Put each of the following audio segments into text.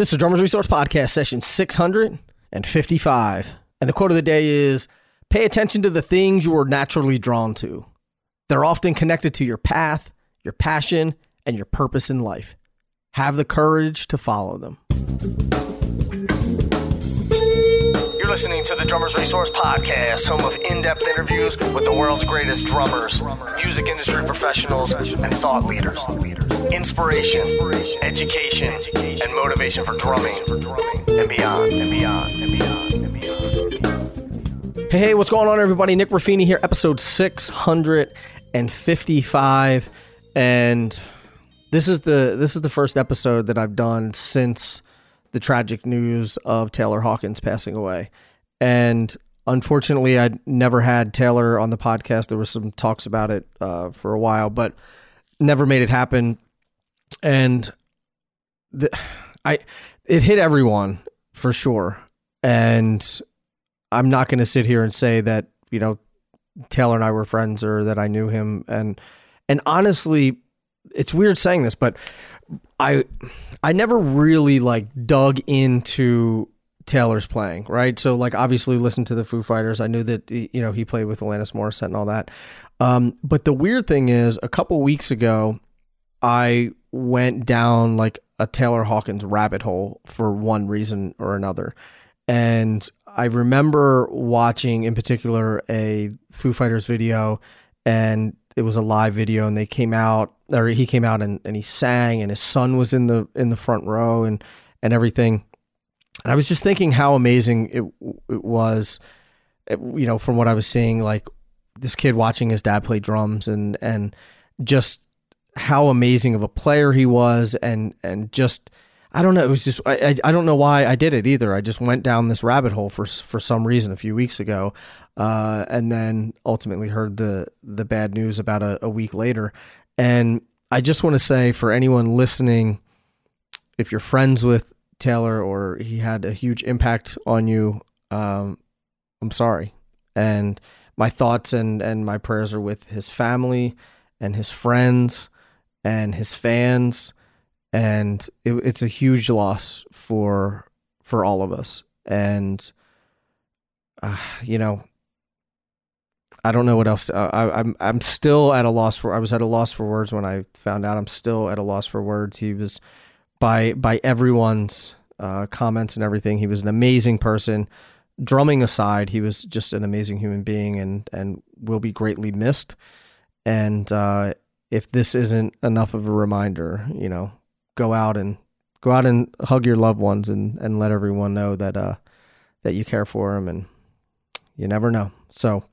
This is Drummers Resource Podcast, session 655. And the quote of the day is Pay attention to the things you are naturally drawn to. They're often connected to your path, your passion, and your purpose in life. Have the courage to follow them. Listening to the Drummers Resource Podcast, home of in depth interviews with the world's greatest drummers, music industry professionals, and thought leaders. Inspiration, education, and motivation for drumming and beyond, and beyond, and beyond. Hey, hey, what's going on, everybody? Nick Ruffini here, episode 655. And this is the this is the first episode that I've done since the tragic news of Taylor Hawkins passing away. And unfortunately, I never had Taylor on the podcast. There were some talks about it uh, for a while, but never made it happen. And the, I it hit everyone for sure. And I'm not going to sit here and say that you know Taylor and I were friends or that I knew him. And and honestly, it's weird saying this, but I I never really like dug into Taylor's playing, right? So like obviously listened to the Foo Fighters. I knew that you know he played with Alanis Morissette and all that. Um, but the weird thing is, a couple weeks ago, I went down like a Taylor Hawkins rabbit hole for one reason or another. And I remember watching in particular a Foo Fighters video and it was a live video and they came out or he came out and, and he sang and his son was in the in the front row and and everything. And I was just thinking how amazing it it was you know from what I was seeing like this kid watching his dad play drums and and just how amazing of a player he was and and just I don't know. It was just I, I, I don't know why I did it either. I just went down this rabbit hole for for some reason a few weeks ago, uh, and then ultimately heard the the bad news about a, a week later. And I just want to say for anyone listening, if you're friends with Taylor or he had a huge impact on you, um, I'm sorry, and my thoughts and and my prayers are with his family and his friends and his fans. And it, it's a huge loss for for all of us. And uh, you know I don't know what else. Uh, I, I'm I'm still at a loss for. I was at a loss for words when I found out. I'm still at a loss for words. He was by by everyone's uh, comments and everything. He was an amazing person. Drumming aside, he was just an amazing human being, and and will be greatly missed. And uh, if this isn't enough of a reminder, you know, go out and go out and hug your loved ones and and let everyone know that uh that you care for them and you never know. So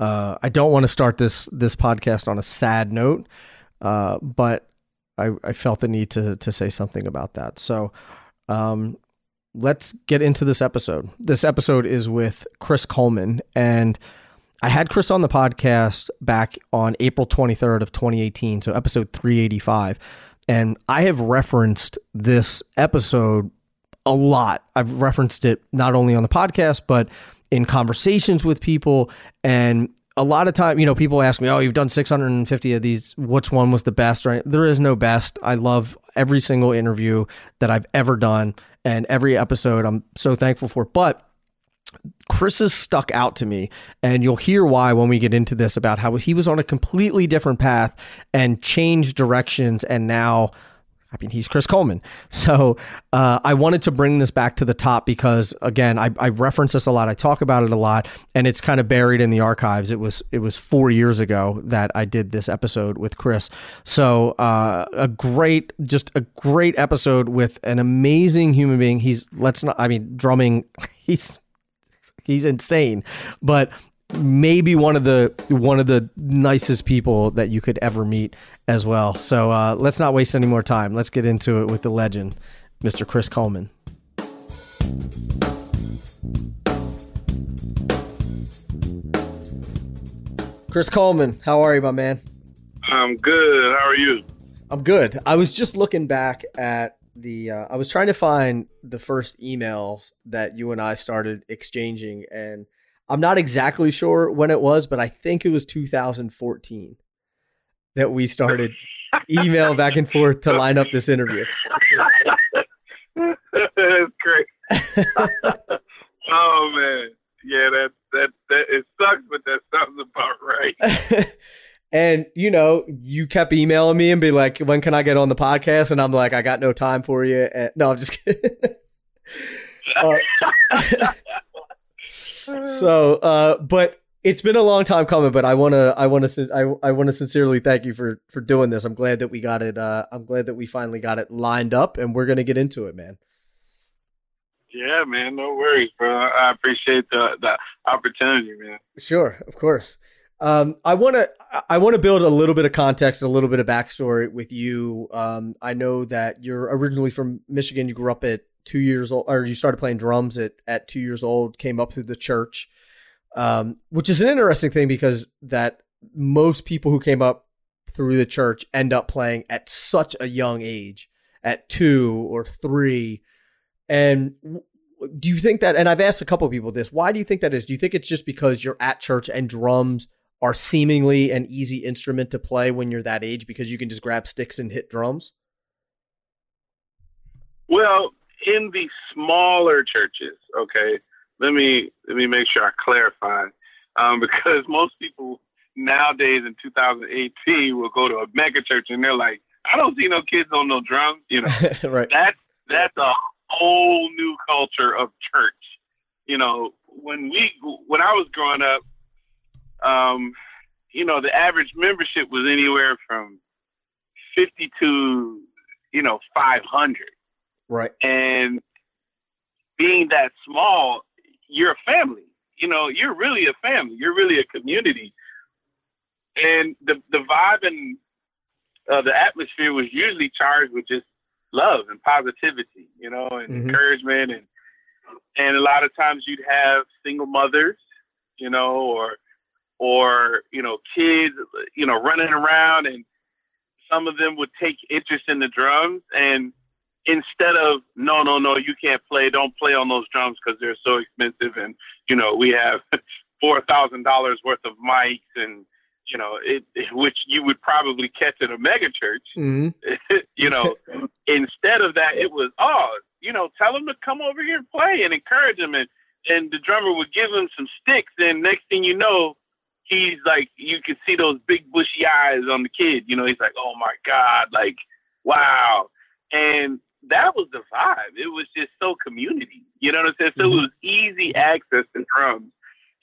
uh, I don't want to start this this podcast on a sad note, uh, but I, I felt the need to to say something about that. So um, let's get into this episode. This episode is with Chris Coleman, and I had Chris on the podcast back on April 23rd of 2018, so episode 385. And I have referenced this episode a lot. I've referenced it not only on the podcast, but in conversations with people. And a lot of time, you know, people ask me, "Oh, you've done 650 of these. Which one was the best?" Right? There is no best. I love every single interview that I've ever done, and every episode. I'm so thankful for. But Chris has stuck out to me, and you'll hear why when we get into this about how he was on a completely different path and changed directions, and now. I mean, he's Chris Coleman. So uh, I wanted to bring this back to the top because, again, I, I reference this a lot. I talk about it a lot, and it's kind of buried in the archives. It was it was four years ago that I did this episode with Chris. So uh, a great, just a great episode with an amazing human being. He's let's not. I mean, drumming. He's he's insane, but maybe one of the one of the nicest people that you could ever meet as well. So uh, let's not waste any more time. Let's get into it with the legend, Mr. Chris Coleman. Chris Coleman, how are you, my man? I'm good. How are you? I'm good. I was just looking back at the uh, I was trying to find the first emails that you and I started exchanging, and I'm not exactly sure when it was, but I think it was 2014 that we started email back and forth to line up this interview. That's great. oh man, yeah, that that that it sucks, but that sounds about right. and you know, you kept emailing me and be like, "When can I get on the podcast?" And I'm like, "I got no time for you." And, no, I'm just kidding. uh, so, uh, but it's been a long time coming. But I want to, I want to, I, I want to sincerely thank you for for doing this. I'm glad that we got it. Uh, I'm glad that we finally got it lined up, and we're gonna get into it, man. Yeah, man, no worries, bro. I appreciate the the opportunity, man. Sure, of course. Um, I want to I want to build a little bit of context, a little bit of backstory with you. Um, I know that you're originally from Michigan. You grew up at two years old, or you started playing drums at at two years old. Came up through the church, um, which is an interesting thing because that most people who came up through the church end up playing at such a young age, at two or three and do you think that? And I've asked a couple of people this. Why do you think that is? Do you think it's just because you're at church and drums are seemingly an easy instrument to play when you're that age because you can just grab sticks and hit drums? Well, in the smaller churches, okay. Let me let me make sure I clarify, um, because most people nowadays in 2018 will go to a mega church and they're like, I don't see no kids on no drums. You know, right? That's that's a whole new culture of church. You know, when we when I was growing up, um, you know, the average membership was anywhere from fifty to you know five hundred. Right. And being that small, you're a family. You know, you're really a family. You're really a community. And the the vibe and uh, the atmosphere was usually charged with just love and positivity, you know, and mm-hmm. encouragement and and a lot of times you'd have single mothers, you know, or or you know kids, you know, running around, and some of them would take interest in the drums, and instead of no, no, no, you can't play, don't play on those drums because they're so expensive, and you know we have four thousand dollars worth of mics and you know, it, which you would probably catch at a mega church. Mm-hmm. you know, instead of that, it was, oh, you know, tell him to come over here and play and encourage him. And, and the drummer would give him some sticks. And next thing you know, he's like, you can see those big bushy eyes on the kid. You know, he's like, oh my God, like, wow. And that was the vibe. It was just so community. You know what I'm saying? So mm-hmm. it was easy access to drums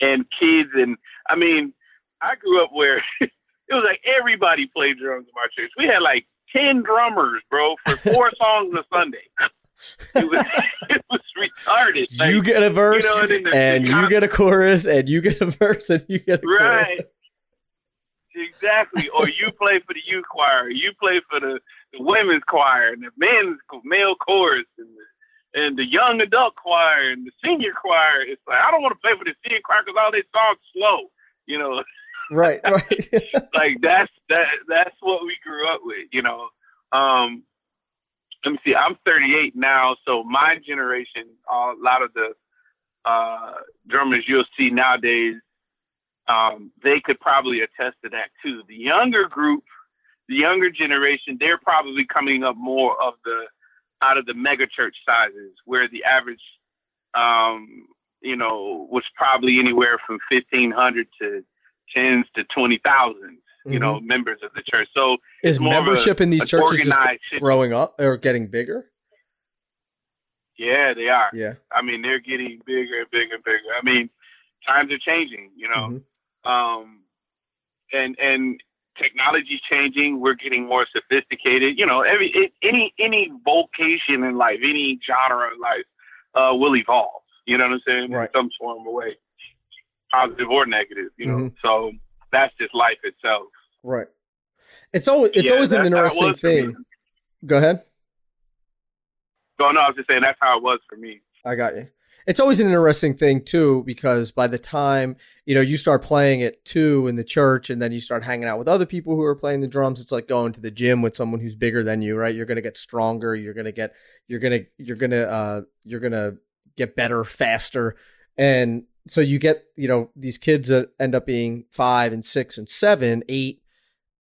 and kids. And I mean, I grew up where it was like everybody played drums in my church. We had like ten drummers, bro, for four songs on a Sunday. It was it was retarded. Like, you get a verse, you know, and, and you get a chorus, and you get a verse, and you get a right. Chorus. Exactly. or you play for the youth choir, you play for the, the women's choir, and the men's male chorus, and the, and the young adult choir, and the senior choir. It's like I don't want to play for the senior choir because all they songs slow. You know right, right. like that's that that's what we grew up with, you know. Um let me see, I'm 38 now, so my generation, a lot of the uh, drummers you'll see nowadays, um, they could probably attest to that too. The younger group, the younger generation, they're probably coming up more of the out of the mega church sizes, where the average, um, you know, was probably anywhere from 1,500 to tens to twenty thousand, you mm-hmm. know, members of the church. So is membership a, in these churches growing up or getting bigger? Yeah, they are. Yeah. I mean, they're getting bigger and bigger and bigger. I mean, times are changing, you know. Mm-hmm. Um and and technology's changing, we're getting more sophisticated. You know, every it, any any vocation in life, any genre in life uh will evolve. You know what I'm saying? Right. In some form or way positive or negative, you know. Mm-hmm. So that's just life itself. Right. It's always it's yeah, always an interesting thing. Go ahead. No, no, I was just saying that's how it was for me. I got you. It's always an interesting thing too, because by the time you know you start playing it too in the church, and then you start hanging out with other people who are playing the drums, it's like going to the gym with someone who's bigger than you, right? You're gonna get stronger. You're gonna get. You're gonna. You're gonna. Uh, you're gonna get better faster, and so you get you know these kids that end up being five and six and seven eight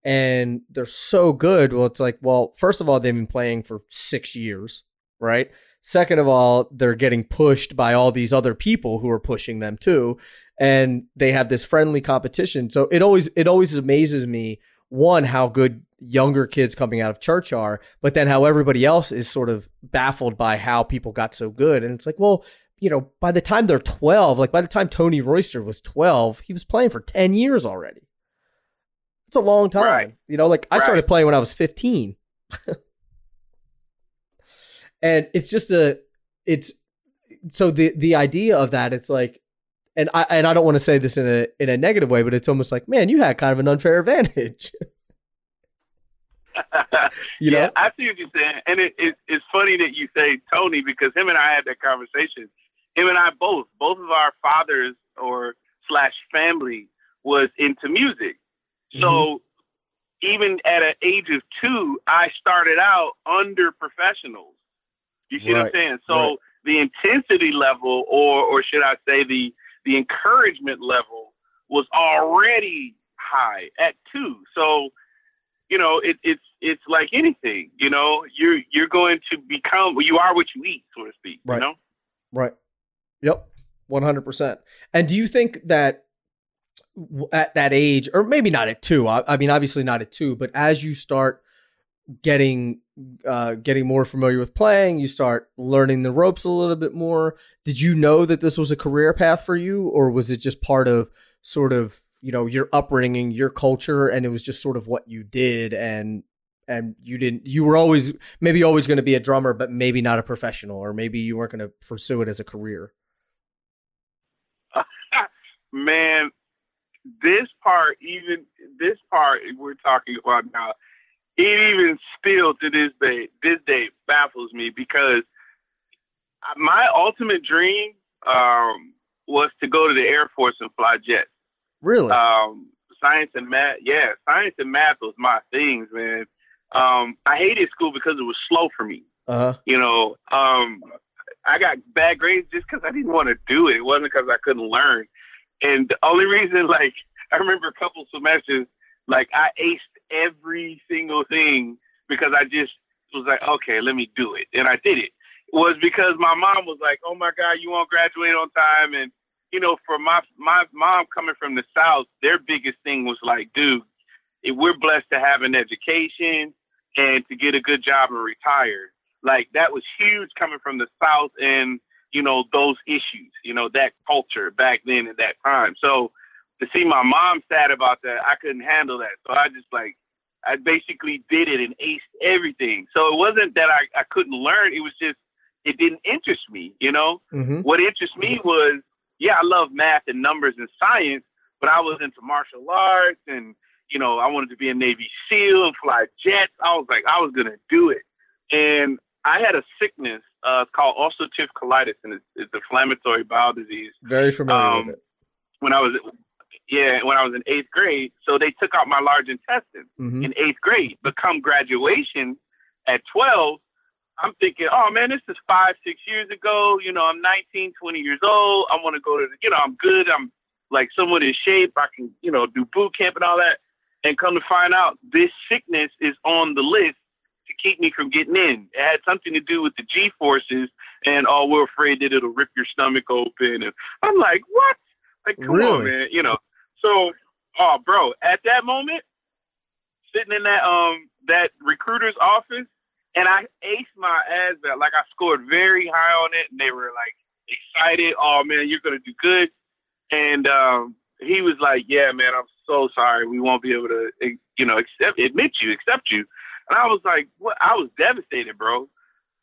and they're so good well it's like well first of all they've been playing for six years right? Second of all, they're getting pushed by all these other people who are pushing them too, and they have this friendly competition. So it always it always amazes me one how good younger kids coming out of church are, but then how everybody else is sort of baffled by how people got so good. And it's like, well, you know, by the time they're 12, like by the time Tony Royster was 12, he was playing for 10 years already. It's a long time. Right. You know, like I Right. started playing when I was 15. and it's just a it's so the the idea of that it's like and I and I don't want to say this in a in a negative way, but it's almost like, man, you had kind of an unfair advantage. you yeah, know? I see what you're saying, and it, it, it's funny that you say Tony because him and I had that conversation. Him and I both, both of our fathers or slash family was into music. So Mm-hmm. even at an age of two, I started out under professionals. You see what I'm saying? So right. the intensity level, or or should I say the the encouragement level, was already high at two. So you know, it, it's it's like anything. You know, you're you're going to become you are what you eat, so to speak. Right. You know. Right. Yep. 100%. And do you think that at that age, or maybe not at two, I, I mean, obviously not at two, but as you start getting uh, getting more familiar with playing, you start learning the ropes a little bit more. Did you know that this was a career path for you, or was it just part of sort of you know your upbringing, your culture, and it was just sort of what you did, and and you didn't you were always maybe always going to be a drummer, but maybe not a professional, or maybe you weren't going to pursue it as a career. Man, this part, even this part we're talking about now, it even still to this day, this day baffles me because my ultimate dream um, was to go to the Air Force and fly jets. Really? Um, science and math, yeah, science and math was my things, man. Um, I hated school because it was slow for me. Uh huh. You know, um, I got bad grades just because I didn't want to do it. It wasn't because I couldn't learn. And the only reason, like, I remember a couple semesters, like, I aced every single thing because I just was like, okay, let me do it. And I did it. It was because my mom was like, oh my God, you won't graduate on time. And, you know, for my, my mom coming from the South, their biggest thing was like, dude, if we're blessed to have an education and to get a good job and retire, like that was huge coming from the South and, you know, those issues, you know, that culture back then at that time. So to see my mom sad about that, I couldn't handle that. So I just like, I basically did it and aced everything. So it wasn't that I, I couldn't learn. It was just, it didn't interest me, you know? Mm-hmm. What interests me was, yeah, I love math and numbers and science, but I was into martial arts and, you know, I wanted to be a Navy SEAL and fly jets. I was like, I was going to do it. And I had a sickness uh, called ulcerative colitis, and it's, it's inflammatory bowel disease. Very familiar Um, with it. When I was, yeah, when I was in eighth grade, so they took out my large intestine Mm-hmm. in eighth grade. But come graduation at 12, I'm thinking, oh man, this is five, six years ago. You know, I'm 19, 20 years old. I want to go to, the, you know, I'm good. I'm like somewhat in shape. I can, you know, do boot camp and all that. And come to find out, this sickness is on the list to keep me from getting in. It had something to do with the G forces, and oh, we're afraid that it'll rip your stomach open. And I'm like, what? Like, come on, man. You know. So, oh, bro, at that moment, sitting in that um that recruiter's office, and I aced my ASVAB. Like I scored very high on it, and they were like excited. Oh man, you're gonna do good. And um, he was like, "Yeah, man, I'm so sorry. We won't be able to, eh, you know, accept admit you, accept you." And I was like, "What?" I was devastated, bro.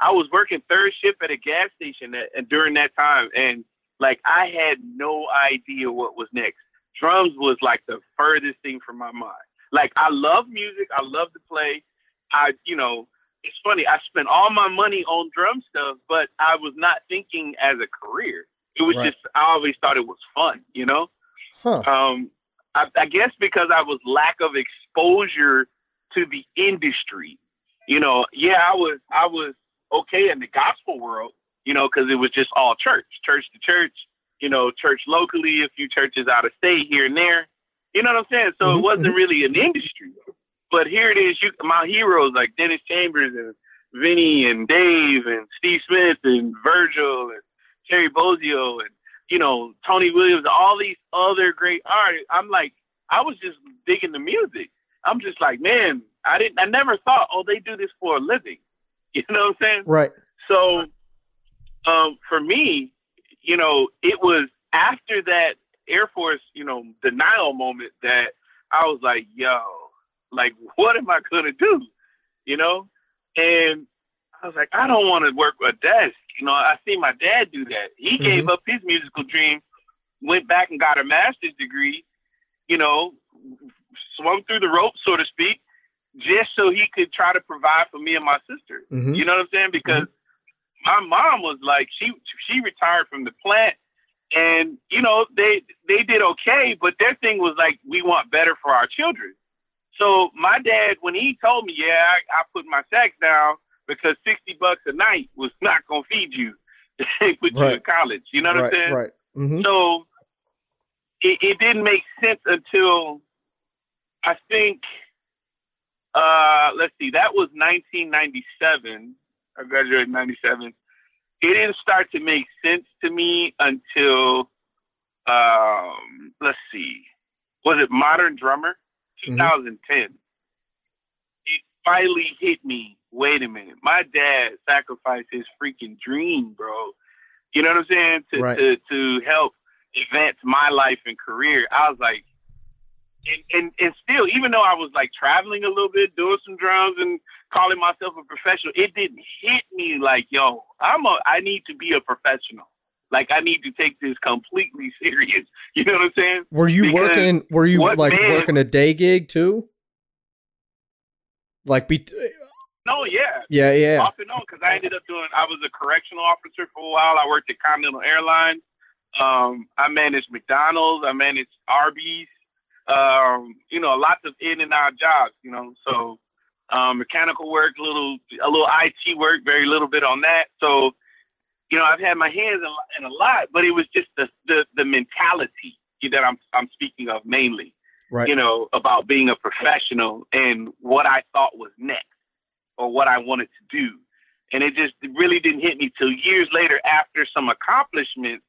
I was working third shift at a gas station at, and during that time, and like I had no idea what was next. Drums was like the furthest thing from my mind. Like I love music, I love to play. I, you know, it's funny. I spent all my money on drum stuff, but I was not thinking as a career. It was Right. just I always thought it was fun, you know. Huh. Um, I, I guess because I was lack of exposure to the industry. You know, yeah, I was I was okay in the gospel world, you know, because it was just all church, church to church, you know, church locally, a few churches out of state here and there. You know what I'm saying? So Mhm, it wasn't really an industry. But here it is, you my heroes like Dennis Chambers and Vinny and Dave and Steve Smith and Virgil and Terry Bozzio and you know Tony Williams, all these other great artists. I'm like, I was just digging the music. I'm just like, man, I didn't, I never thought, oh, they do this for a living. You know what I'm saying? Right. So, um, for me, you know, it was after that Air Force, you know, denial moment that I was like, yo, like, what am I gonna do? You know, and I was like, I don't want to work a desk. You know, I see my dad do that. He mm-hmm. gave up his musical dream, went back and got a master's degree. You know, swung through the ropes, so to speak, just so he could try to provide for me and my sister. Mm-hmm. You know what I'm saying? Because mm-hmm. My mom was like, she she retired from the plant, and you know they they did okay, but their thing was like, we want better for our children. So my dad, when he told me, yeah, I, I put my sax down because sixty bucks a night was not gonna feed you, put right. you in college. You know what right, I'm saying? Right. Mm-hmm. So it, it didn't make sense until I think uh let's see, that was 1997. I graduated in 97. It didn't start to make sense to me until um let's see. Was it Modern Drummer? 2010. Mm-hmm. It finally hit me. Wait a minute. My dad sacrificed his freaking dream, bro. You know what I'm saying? To right. to to help advance my life and career. I was like, and, and and still, even though I was like traveling a little bit, doing some drums and calling myself a professional, it didn't hit me like, yo, I'm a, I need to be a professional. Like I need to take this completely serious. You know what I'm saying? Were you because working? Were you like man, working a day gig too? Like be. No, yeah, yeah, yeah. Off and on, because I ended up doing. I was a correctional officer for a while. I worked at Continental Airlines. Um, I managed McDonald's. I managed Arby's um, you know, lots of in and out jobs, you know. So um, mechanical work, a little a little IT work, very little bit on that. So, you know, I've had my hands in, in a lot, but it was just the, the the mentality that I'm I'm speaking of mainly. Right. You know, about being a professional and what I thought was next or what I wanted to do. And it just really didn't hit me till years later after some accomplishments.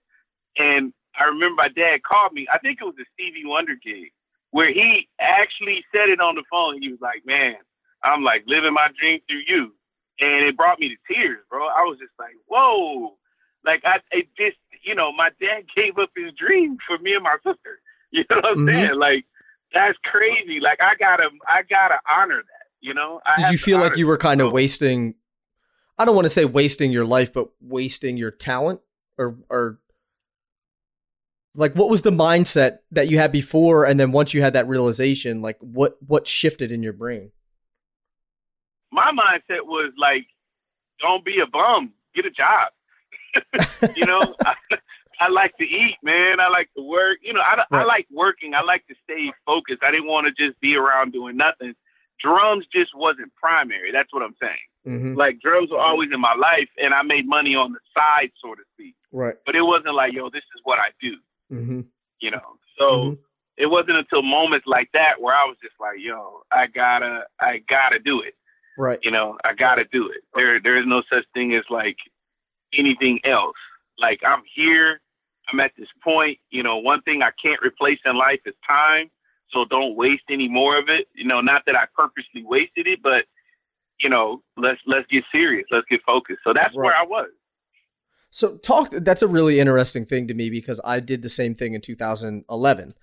And I remember my dad called me. I think it was a Stevie Wonder gig where he actually said it on the phone. He was like, "Man, I'm like living my dream through you," and it brought me to tears, bro. I was just like, "Whoa!" Like I, it just, you know, my dad gave up his dream for me and my sister. You know what I'm mm-hmm. saying? Like that's crazy. Like I gotta, I gotta honor that. You know. I Did you feel like you were kind of wasting? I don't want to say wasting your life, but wasting your talent, or or like what was the mindset that you had before? And then once you had that realization like what what shifted in your brain? My mindset was like don't be a bum. Get a job. You know I, I, like to eat man. I like to work. You know I, right. I like working. I like to stay focused. I didn't want to just be around doing nothing. Drums just wasn't primary. That's what i'm saying. Mm-hmm. like drums were always in my life and i made money on the side so to speak. Right. But it wasn't like yo this is what i do Mm-hmm. You know, so mm-hmm. it wasn't until moments like that where I was just like, "Yo, I gotta, I gotta do it." Right. You know, I gotta do it. There, there is no such thing as like anything else. Like I'm here. I'm at this point. You know, one thing I can't replace in life is time. So don't waste any more of it. You know, not that I purposely wasted it, but you know, let's let's get serious. Let's get focused. So that's right. where I was. So talk. That's a really interesting thing to me because I did the same thing in 2011.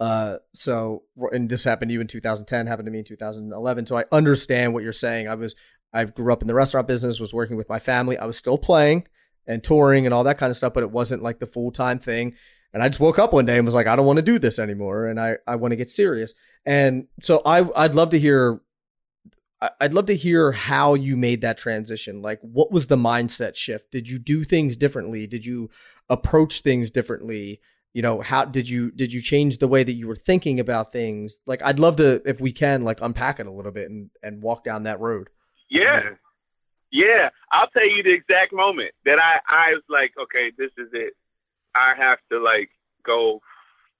Uh, so and this happened to you in 2010, happened to me in 2011. So I understand what you're saying. I was I grew up in the restaurant business, was working with my family. I was still playing and touring and all that kind of stuff, but it wasn't like the full time thing. And I just woke up one day and was like, I don't want to do this anymore, and I I want to get serious. And so I I'd love to hear I'd love to hear how you made that transition. Like, what was the mindset shift? Did you do things differently? Did you approach things differently? You know, how did you did you change the way that you were thinking about things? Like, I'd love to, if we can, like unpack it a little bit and and walk down that road. Yeah, yeah. I'll tell you the exact moment that I I was like, okay, this is it. I have to like go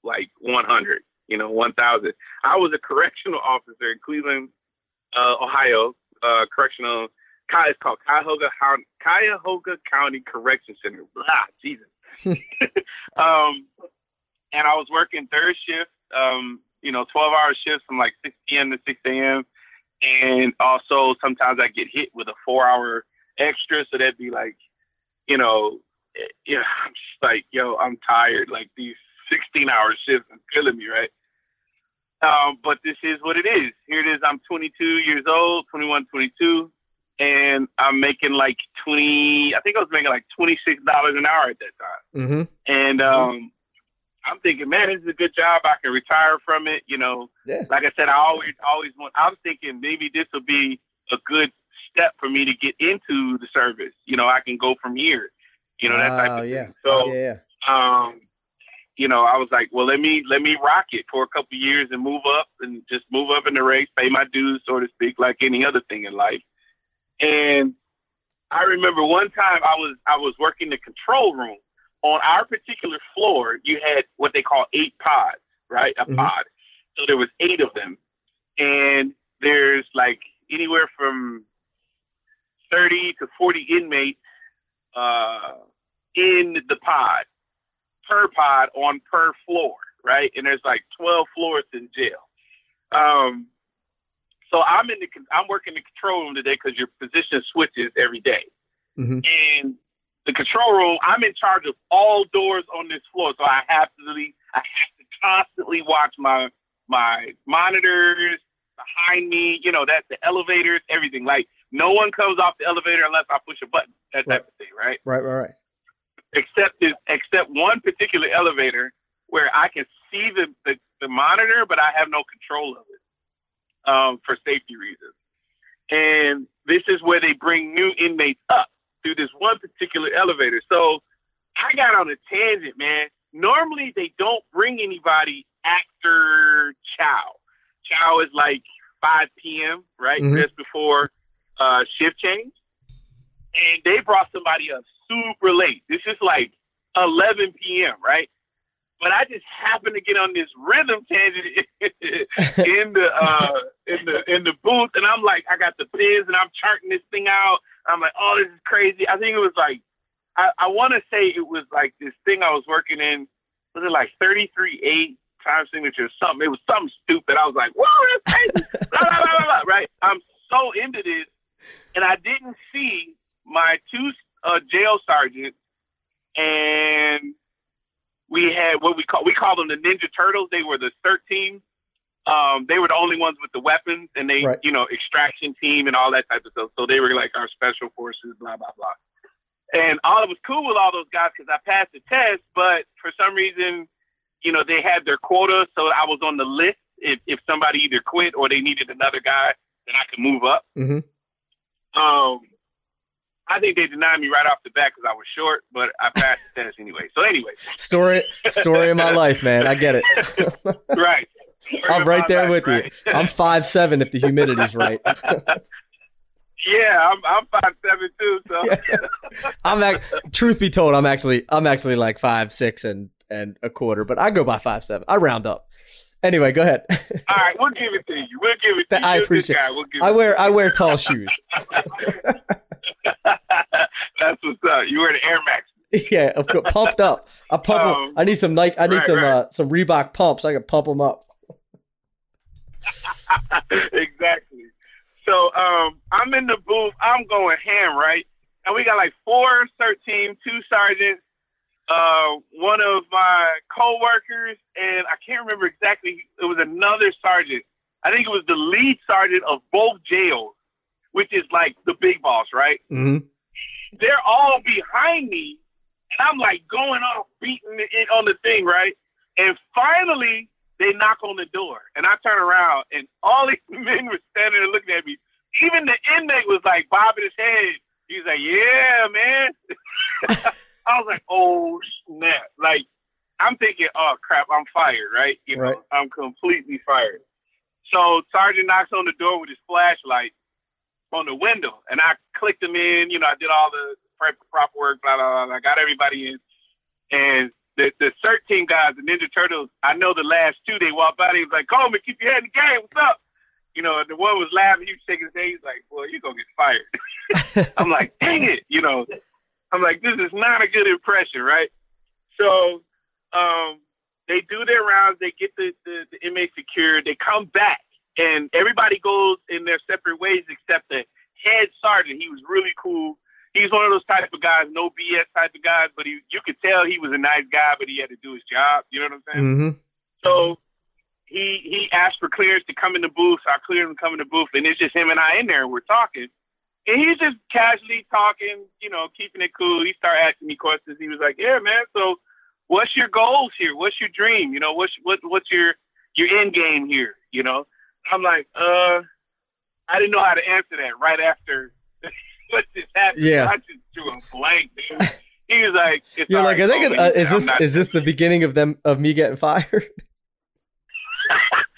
like 100, you know, 1,000. I was a correctional officer in Cleveland uh, Ohio uh, Correctional it's called Cuyahoga, Cuyahoga County Correction Center. Blah, Jesus. um, and I was working third shift, um, you know, 12 hour shifts from like 6 p.m. to 6 a.m. And also sometimes I get hit with a four hour extra. So that'd be like, you know, eh, know, I'm just like, yo, I'm tired. Like these 16 hour shifts is killing me, right? Um, but this is what it is. Here it is. I'm 22 years old, 21, 22, and I'm making like 20. I think I was making like 26 dollars an hour at that time. Mm-hmm. And um, I'm thinking, man, this is a good job. I can retire from it. You know, Yeah. like I said, I always, always want. I'm thinking maybe this will be a good step for me to get into the service. You know, I can go from here. You know, that type of yeah. thing. So, yeah, yeah. um, you know, I was like, well, let me let me rock it for a couple years and move up and just move up in the race, pay my dues, so to speak, like any other thing in life. And I remember one time I was I was working the control room on our particular floor. You had what they call eight pods, right? A Mhm. pod. So there was eight of them, and there's like anywhere from thirty to forty inmates uh, in the pod per pod on per floor, right? And there's like 12 floors in jail. Um, so I'm in the I'm working the control room today because your position switches every day. Mhm. And the control room, I'm in charge of all doors on this floor, so I have to I have to constantly watch my my monitors behind me. You know that the elevators, everything. Like no one comes off the elevator unless I push a button. That type of thing, right? Right, right, right. Except this, except one particular elevator where I can see the, the, the monitor, but I have no control of it um, for safety reasons. And this is where they bring new inmates up through this one particular elevator. So I got on a tangent, man. Normally they don't bring anybody after chow. Chow is like 5 p.m., right? Mhm. Just before uh, shift change. And they brought somebody up super late. This is like 11 p.m., right? But I just happened to get on this rhythm tangent in the uh, in the in the booth, and I'm like, I got the pins, and I'm charting this thing out. I'm like, oh, this is crazy. I think it was like, I, I want to say it was like this thing I was working in. Was it like 33 eight time signature or something? It was something stupid. I was like, whoa, that's crazy. blah, blah, blah, right? I'm so into this, and I didn't see my two uh, jail sergeant, and we had what we call we call them the Ninja Turtles. They were the 13. Um, they were the only ones with the weapons, and they, Right. you know, extraction team and all that type of stuff. So they were like our special forces, blah blah blah. And all it was cool with all those guys because I passed the test, but for some reason, you know, they had their quota, so I was on the list. If if somebody either quit or they needed another guy, then I could move up. Mhm. Um, I think they denied me right off the bat because I was short, but I passed the test anyway. So anyway, Story, story of my life, man. I get it. right. I'm right there with Right. you. I'm five seven if the humidity's right. yeah, I'm I'm five seven too. So I'm ac- truth be told, I'm actually I'm actually like five six and and a quarter, but I go by five seven. I round up. Anyway, go ahead. all right, we'll give it to you. We'll give it to you. I a good appreciate- guy. We'll give I it wear I wear tall shoes. That's what's up. You wear the Air Max. Yeah, of course, pumped up. I pump Um, I need some Nike. I need right, some right. uh, some Reebok pumps. I can pump them up. exactly. So um, I'm in the booth. I'm going ham, right? And we got like four cert team, two sergeants, uh, one of my coworkers, and I can't remember exactly. It was another sergeant. I think it was the lead sergeant of both jails, which is like the big boss, right? hmm they're all behind me, and I'm like going off, beating it on the thing, right? And finally, they knock on the door, and I turn around, and all these men were standing and looking at me. Even the inmate was like bobbing his head. He's like, "Yeah, man." I was like, "Oh snap!" Like, I'm thinking, "Oh crap, I'm fired," right? You know, Right. I'm completely fired. So Sergeant knocks on the door with his flashlight on the window, and I clicked them in. You know, I did all the prep proper work, blah blah blah. I got everybody in, and the the CERT team guys, the Ninja Turtles. I know the last two. They walked by. They was like, "Coleman, keep your head in the game. What's up?" you know, the one was laughing, he was shaking his head, he's like, Boy, you're gonna get fired. I'm like, dang it, you know. I'm like, this is not a good impression, right? So um they do their rounds, they get the, the, the inmate secured, they come back and everybody goes in their separate ways except the head sergeant. He was really cool. He's one of those type of guys, no BS type of guys, but he, you could tell he was a nice guy, but he had to do his job. You know what I'm saying? Mm-hmm. So he he asked for clearance to come in the booth. So I cleared him to come in the booth, and it's just him and I in there, and we're talking. And he's just casually talking, you know, keeping it cool. He started asking me questions. He was like, "Yeah, man. So, what's your goals here? What's your dream? You know, what's what what's your your end game here? You know?" I'm like, "Uh, I didn't know how to answer that right after what just happened. Yeah. I just threw a blank. Dude. He was like, You're like, right, are they gonna? Uh, is this is this the beginning of them of me getting fired?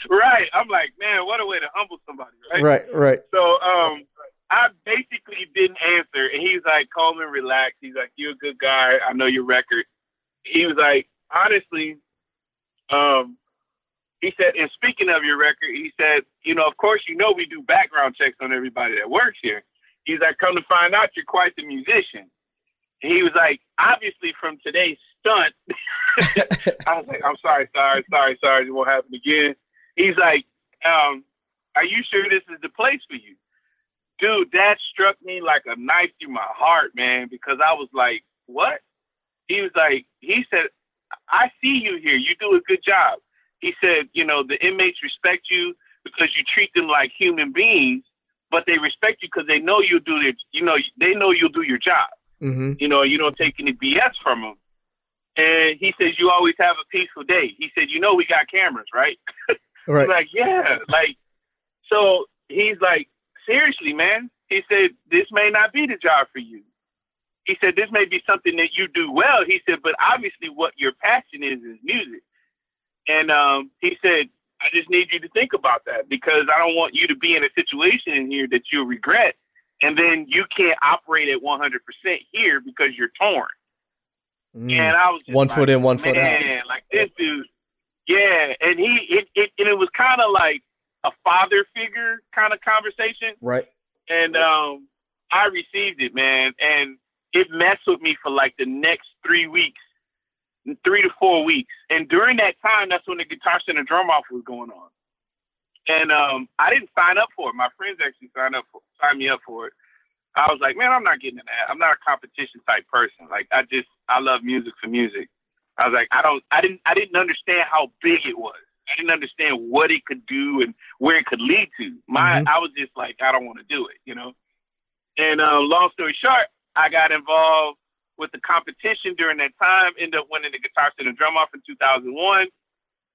right. I'm like, man, what a way to humble somebody, right? right, right. So um I basically didn't answer and he's like, Coleman, relax. He's like, You're a good guy. I know your record. He was like, honestly, um, he said, and speaking of your record, he said, you know, of course you know we do background checks on everybody that works here. He's like, come to find out you're quite the musician. And he was like, obviously from today's stunt, I was like, I'm sorry, sorry, sorry, sorry, it won't happen again. He's like, um, are you sure this is the place for you? Dude, that struck me like a knife through my heart, man, because I was like, what? He was like, he said, I see you here. You do a good job. He said, you know, the inmates respect you because you treat them like human beings, but they respect you because they know you'll do their, you know, they know you'll do your job. Mm-hmm. You know, you don't take any BS from them. And he says, you always have a peaceful day. He said, you know, we got cameras, right? Right. Like, yeah, like, so he's like, seriously, man. He said, this may not be the job for you. He said, this may be something that you do well. He said, but obviously what your passion is is music. And um, he said, I just need you to think about that because I don't want you to be in a situation in here that you'll regret. And then you can't operate at 100% here because you're torn. Mm. And I was just One like, foot in, one foot out. Man, like this dude, yeah. And he, it, it, and it was kind of like a father figure kind of conversation. Right. And um, I received it, man, and it messed with me for like the next three weeks, three to four weeks. And during that time, that's when the guitar center drum off was going on. And um, I didn't sign up for it. My friends actually signed up for, signed me up for it. I was like, man, I'm not getting in that. I'm not a competition type person. Like, I just, I love music for music. I was like, I don't, I didn't, I didn't understand how big it was. I didn't understand what it could do and where it could lead to. My, Mhm. I was just like, I don't want to do it, you know. And uh, long story short, I got involved with the competition during that time. Ended up winning the guitar center drum off in 2001,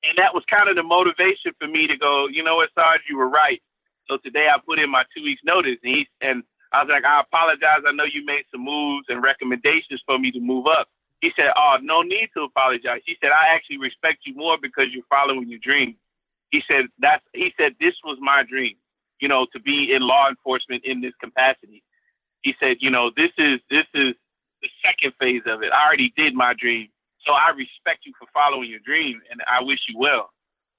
and that was kind of the motivation for me to go. You know what, Sarge, you were right. So today I put in my two weeks notice, and, he, and I was like, I apologize. I know you made some moves and recommendations for me to move up. He said, Oh, no need to apologize. He said, I actually respect you more because you're following your dream. He said, That's he said, This was my dream, you know, to be in law enforcement in this capacity. He said, you know, this is this is the second phase of it. I already did my dream. So I respect you for following your dream and I wish you well.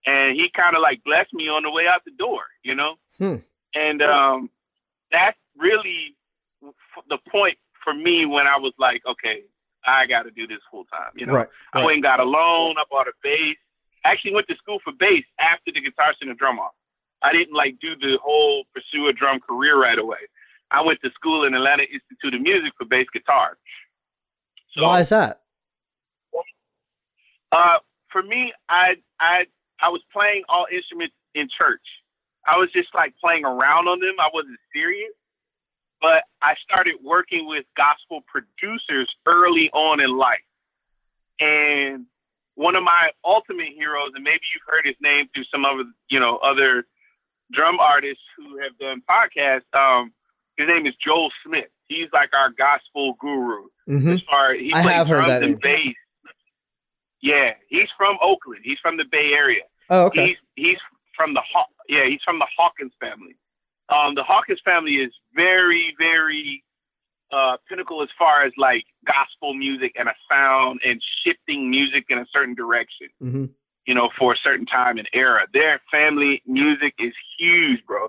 And he kind of like blessed me on the way out the door, you know? Hmm. And um, that's really f- the point for me when I was like, okay, I got to do this full time. You know, Right. I went and got a loan. I bought a bass. Actually, went to school for bass after the guitar center drum off. I didn't like do the whole pursue a drum career right away. I went to school in Atlanta Institute of Music for bass guitar. So, Why is that? uh, for me, I I I was playing all instruments in church. I was just like playing around on them. I wasn't serious. But I started working with gospel producers early on in life. And one of my ultimate heroes, and maybe you've heard his name through some other, you know, other drum artists who have done podcasts. Um, his name is Joel Smith. He's like our gospel guru. hmm As far he I plays have heard drums that and bass. Yeah, he's from Oakland. He's from the Bay Area. Oh, okay. He's he's from the Haw- yeah he's from the Hawkins family. Um, the Hawkins family is very very uh, pinnacle as far as like gospel music and a sound and shifting music in a certain direction. hmm you know, for a certain time and era. Their family music is huge, bro.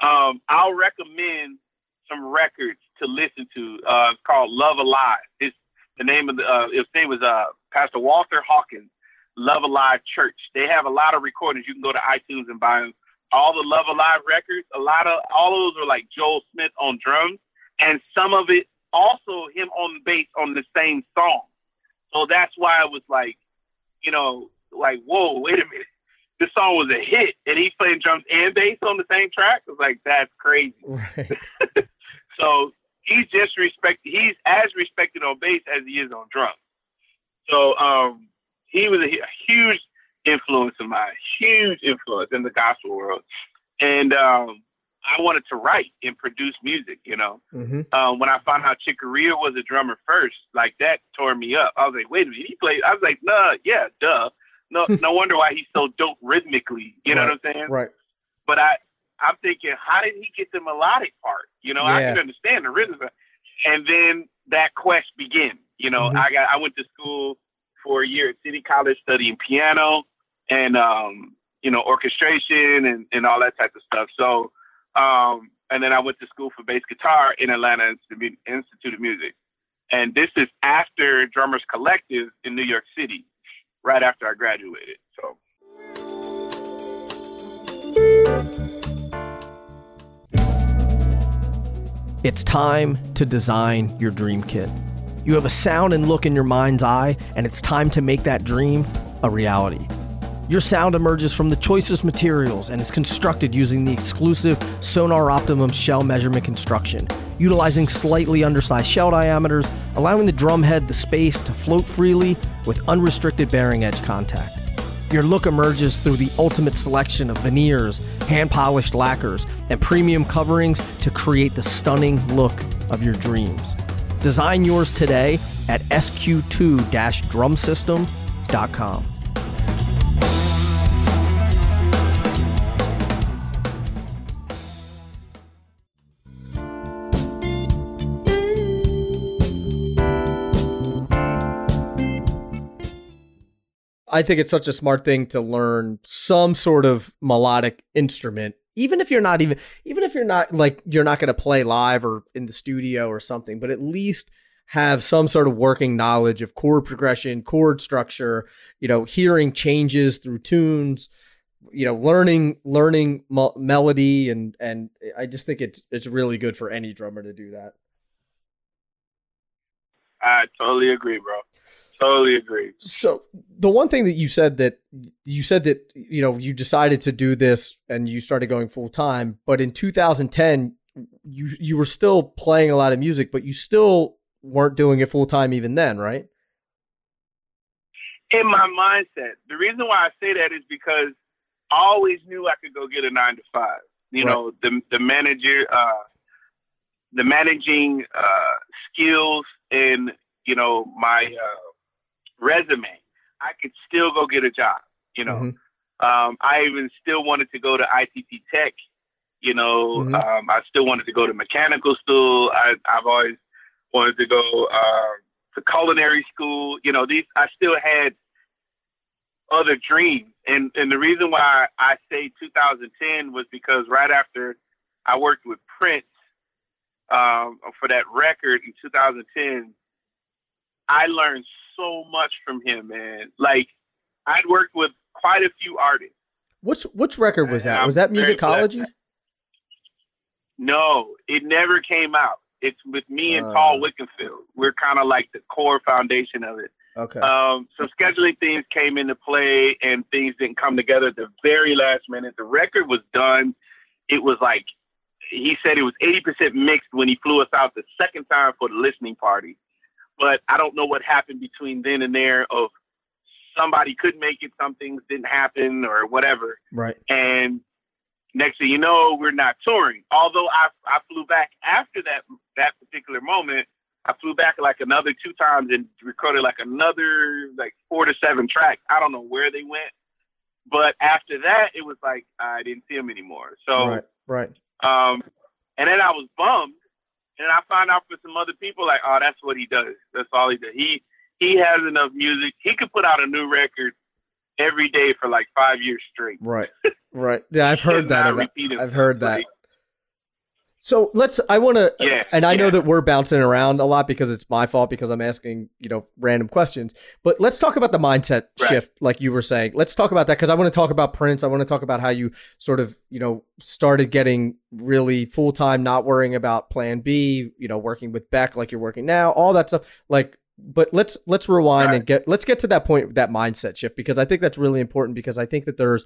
Um, I'll recommend some records to listen to. Uh, called Love Alive. It's the name of the. Uh, his name was uh, Pastor Walter Hawkins. Love Alive Church. They have a lot of recordings. You can go to iTunes and buy them. All the Love Alive records. A lot of all of those are like Joel Smith on drums, and some of it also him on bass on the same song. So that's why I was like, you know, like, whoa, wait a minute. This song was a hit, and he's playing drums and bass on the same track. I was like, that's crazy. Right. so he's just respect. He's as respected on bass as he is on drums. So um, he was a, a huge influence of mine, huge influence in the gospel world, and um, I wanted to write and produce music. You know, hmm um, when I found out Chick Corea was a drummer first, like that tore me up. I was like, wait a minute, he played. I was like, nah, yeah, duh. No, no wonder why he's so dope rhythmically. You know Right. what I'm saying? Right. But I, I'm thinking, how did he get the melodic part? You know, I can understand the rhythm, and then that quest began. You know, Mhm. I got, I went to school for a year at City College studying piano and, um, you know, orchestration and, and all that type of stuff. So, um, and then I went to school for bass guitar in Atlanta Institute Institute of Music. And this is after Drummers Collective in New York City, right after I graduated. So. It's time to design your dream kit. You have a sound and look in your mind's eye, and it's time to make that dream a reality. Your sound emerges from the choicest materials and is constructed using the exclusive Sonor Optimum shell measurement construction, utilizing slightly undersized shell diameters, allowing the drum head the space to float freely with unrestricted bearing edge contact. Your look emerges through the ultimate selection of veneers, hand polished lacquers, and premium coverings to create the stunning look of your dreams. Design yours today at sq2 drumsystem.com. I think it's such a smart thing to learn some sort of melodic instrument, even if you're not even, even if you're not like, you're not going to play live or in the studio or something, but at least have some sort of working knowledge of chord progression, chord structure, you know, hearing changes through tunes, you know, learning, learning mo- melody. And, and I just think it's, it's really good for any drummer to do that. I totally agree, bro. Totally agree. So the one thing that you said that you said that you know you decided to do this and you started going full time, but in 2010 you you were still playing a lot of music, but you still weren't doing it full time even then, right? In my mindset, the reason why I say that is because I always knew I could go get a nine to five. You Right. know, the the manager, uh, the managing uh, skills and you know my uh, resume, I could still go get a job. You know, Mhm. um, I even still wanted to go to ITT Tech. You know, Mhm. um, I still wanted to go to mechanical school. I, I've always wanted to go uh, to culinary school. You know, these I still had other dreams, and and the reason why I say 2010 was because right after I worked with Prince um, for that record in 2010, I learned so much from him, man. Like I'd worked with quite a few artists. Which which record was that? Was that Musicology? No, it never came out. It's with me and Uh. Tal Wilkenfeld. We're kind of like the core foundation of it. Okay. Um, some scheduling things came into play and things didn't come together at the very last minute. The record was done. It was like he said it was 80% mixed when he flew us out the second time for the listening party. But I don't know what happened between then and there of somebody couldn't make it, some things didn't happen or whatever. right. And next thing you know, we're not touring. Although I I flew back after that that particular moment, I flew back like another two times and recorded like another like four to seven tracks. I don't know where they went, but after that, it was like I didn't see them anymore. So, right. Right. um, and then I was bummed, and I found out for some other people like, oh, that's what he does. That's all he does. He he has enough music. He could put out a new record every day for like five years straight. Right. Right. Yeah, I've heard that. I've. I've heard that. Like, So let's. I want to. Yeah, And I know that we're bouncing around a lot because it's my fault because I'm asking you know random questions. But let's talk about the mindset Right. shift, like you were saying. Let's talk about that because I want to talk about Prince. I want to talk about how you sort of you know started getting really full time, not worrying about Plan B. You know, working with Beck like you're working now, all that stuff. Like, but let's let's rewind Right. and get let's get to that point, with that mindset shift because I think that's really important because I think that there's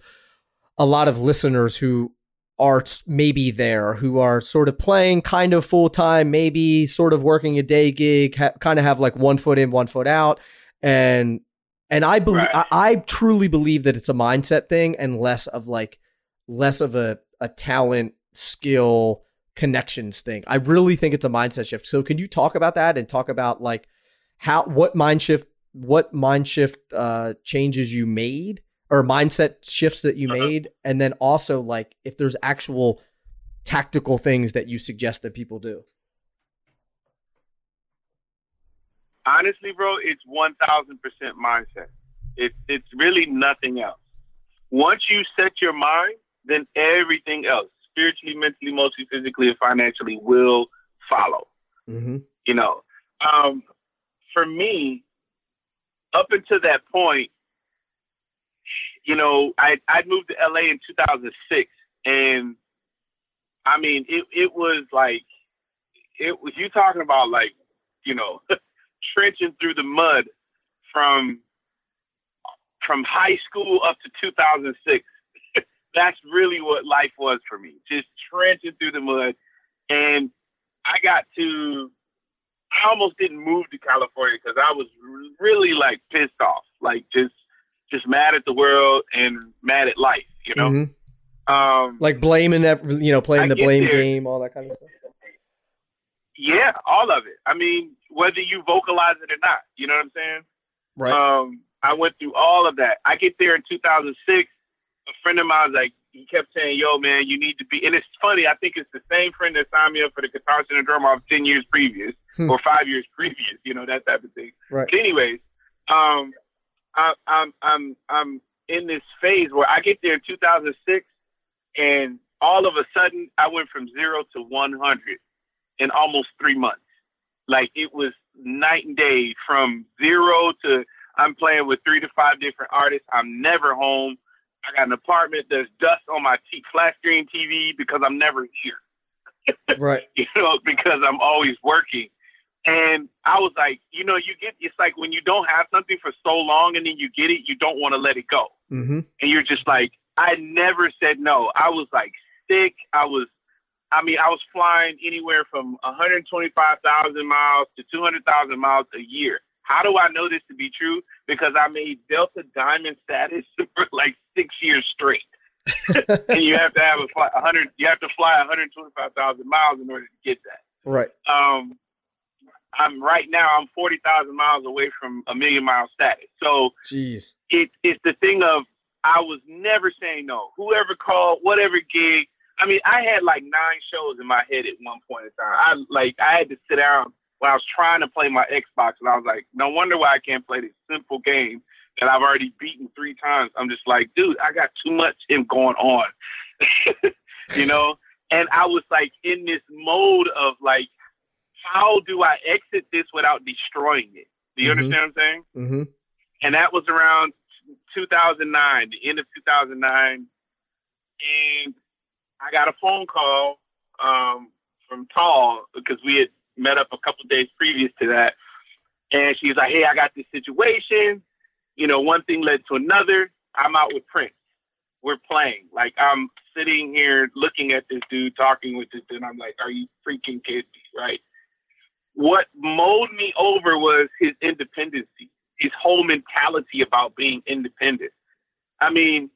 a lot of listeners who are maybe there who are sort of playing kind of full time, maybe sort of working a day gig, ha- kind of have like one foot in, one foot out, and and I believe Right. I, I truly believe that it's a mindset thing and less of like less of a a talent skill connections thing. I really think it's a mindset shift. So can you talk about that and talk about like how what mind shift what mind shift uh changes you made or mindset shifts that you Uh-huh. made and then also like if there's actual tactical things that you suggest that people do. honestly, bro, it's one thousand percent mindset. It's it's really nothing else. Once you set your mind, then everything else, spiritually, mentally, mostly physically, and financially, will follow. Mm-hmm. You know, um, for me, up until that point, you know, I I moved to LA in 2006, and I mean, it it was like it was you talking about like you know trenching through the mud from from high school up to 2006. That's really what life was for me, just trenching through the mud, and I got to I almost didn't move to California because I was really like pissed off, like just just mad at the world and mad at life, you know. Mhm. Um, Like blaming that you know playing I the blame there. game, all that kind of stuff. yeah, all of it. I mean, whether you vocalize it or not, you know what I'm saying? Right. Um, I went through all of that. I get there in 2006. A friend of mine was like, he kept saying, "Yo, man, you need to be." And it's funny. I think it's the same friend that signed me up for the guitar drum off 10 years previous Hmm. or five years previous. You know that type of thing. right. But anyways, um, I, I'm I'm I'm in this phase where I get there in 2006, and all of a sudden I went from zero to 100 in almost three months. Like it was night and day from zero to I'm playing with three to five different artists. I'm never home. I got an apartment. There's dust on my t- flat screen TV because I'm never here Right. you know, because I'm always working. And I was like, you know, you get it's like when you don't have something for so long and then you get it, you don't want to let it go. Mm-hmm. And you're just like, I never said no. I was like sick. I was I mean, I was flying anywhere from 125,000 miles to 200,000 miles a year. How do I know this to be true? Because I made Delta Diamond status for like six years straight. and you have to have a fly, 100. You have to fly 125,000 miles in order to get that. Right. Um, I'm right now. I'm 40,000 miles away from a million mile status. So Jeez. it, it's the thing of I was never saying no. Whoever called, whatever gig. I mean, I had like nine shows in my head at one point in time. I like I had to sit down when I was trying to play my Xbox, and I was like, no wonder why I can't play this simple game that I've already beaten three times. I'm just like, dude, I got too much in going on, you know. And I was like in this mode of like, how do I exit this without destroying it? Do you Mhm. understand what I'm saying? Mm-hmm. and that was around 2009, the end of 2009. And I got a phone call um, from Tal because we had met up a couple days previous to that. And she's like, hey, I got this situation. You know, one thing led to another. I'm out with Prince. We're playing. Like, I'm sitting here looking at this dude, talking with this dude. I'm like, are you freaking kidding me? Right? What mowed me over was his independency his whole mentality about being independent. I mean,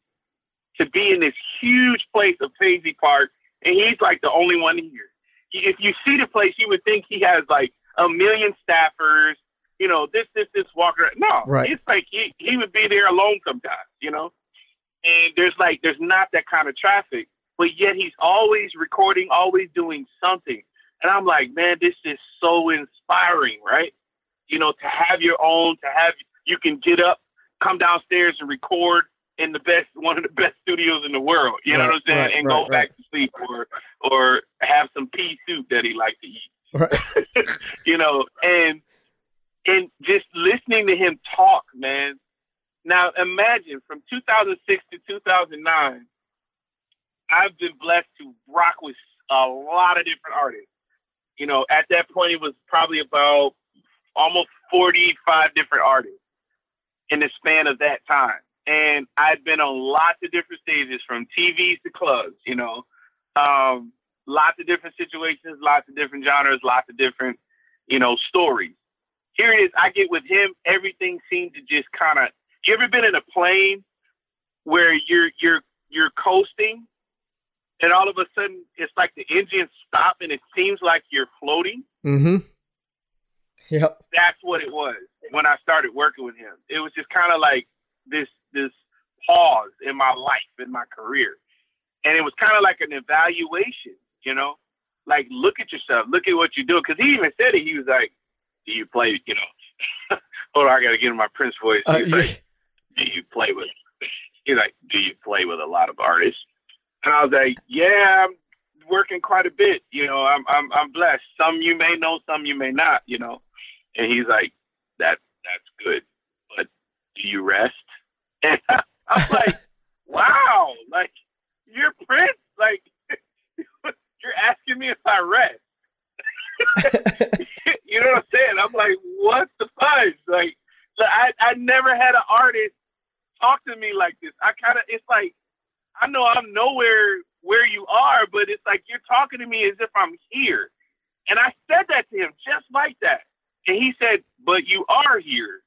to be in this huge place of Paisley Park, and he's like the only one here. If you see the place, you would think he has like a million staffers, you know, this, this, this, walker. No, Right. it's like he, he would be there alone sometimes, you know? And there's like, there's not that kind of traffic, but yet he's always recording, always doing something. And I'm like, man, this is so inspiring, right? you know, to have your own, to have you can get up come downstairs and record in the best one of the best studios in the world. You know what I'm saying? right, and right, go right. back to sleep or or have some pea soup that he liked to eat. Right. you know, and and just listening to him talk, man. Now imagine from 2006 to 2009, I've been blessed to rock with a lot of different artists. You know, at that point, it was probably about almost 45 different artists in the span of that time. And I've been on lots of different stages from TVs to clubs, you know, um, lots of different situations, lots of different genres, lots of different, you know, stories. Here it is. I get with him. Everything seemed to just kind of. You ever been in a plane where you're you're you're coasting, and all of a sudden it's like the engine stop, and it seems like you're floating. Mm-hmm. Yep. That's what it was when I started working with him. It was just kind of like this this pause in my life in my career, and it was kind of like an evaluation. You know, like look at yourself, look at what you do. Because he even said it. He was like, "Do you play? You know." Hold on, I gotta get in my Prince voice. Uh, He's yeah. like, "Do you play with?" He's like, "Do you play with a lot of artists?" And I was like, "Yeah, I'm working quite a bit. You know, I'm I'm I'm blessed. Some you may know, some you may not. You know." And he's like, "That that's good, but do you rest?" And I'm like, "Wow, like you're Prince, like you're asking me if I rest." you know what I'm saying? I'm like, what the fudge? Like, I I never had an artist talk to me like this. I kind of it's like I know I'm nowhere where you are, but it's like you're talking to me as if I'm here. And I said that to him just like that. And he said, "But you are here."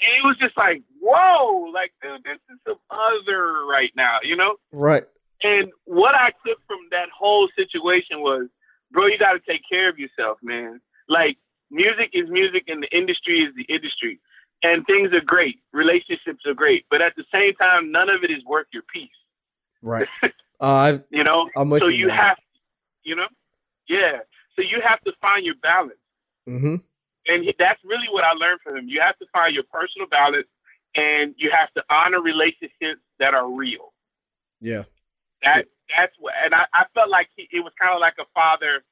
And it was just like, "Whoa, like dude, this is some other right now, you know?" right. And what I took from that whole situation was, bro, you got to take care of yourself, man. Like, music is music and the industry is the industry. And things are great. Relationships are great. But at the same time, none of it is worth your peace, Right. Uh, you know? I'm with so you. you have, you know? Yeah. So you have to find your balance. mm-hmm. And he, that's really what I learned from him. You have to find your personal balance and you have to honor relationships that are real. Yeah. That that's what, and I, I felt like he, it was kind of like a father,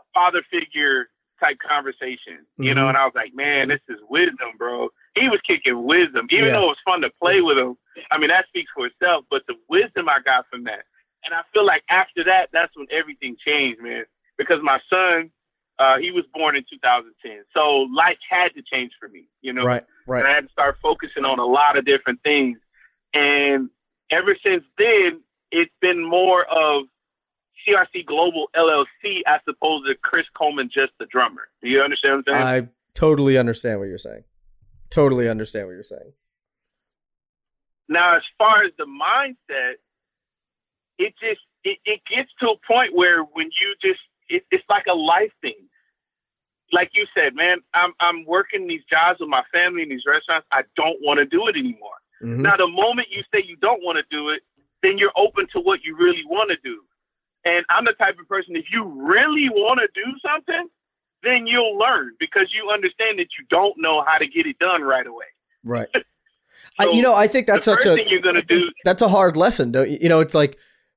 a father figure type conversation, you know. Mhm. And I was like, man, this is wisdom, bro. He was kicking wisdom, even Yeah. though it was fun to play with him. I mean, that speaks for itself. But the wisdom I got from that, and I feel like after that, that's when everything changed, man. Because my son, uh, he was born in 2010, so life had to change for me, you know. Right. And Right. I had to start focusing on a lot of different things. And ever since then, it's been more of CRC Global LLC as opposed to Chris Coleman, just the drummer. Do you understand what I'm saying? I totally understand what you're saying. Totally understand what you're saying. now, as far as the mindset, it just it, it gets to a point where when you just it, it's like a life thing. Like you said, man, I'm I'm working these jobs with my family in these restaurants. I don't want to do it anymore. Mhm. Now, the moment you say you don't want to do it, then you're open to what you really want to do. And I'm the type of person, if you really want to do something, then you'll learn because you understand that you don't know how to get it done right away. Right. I, you know, I think that's such a thing you're to do, that's a hard lesson. Don't you? You know, it's like,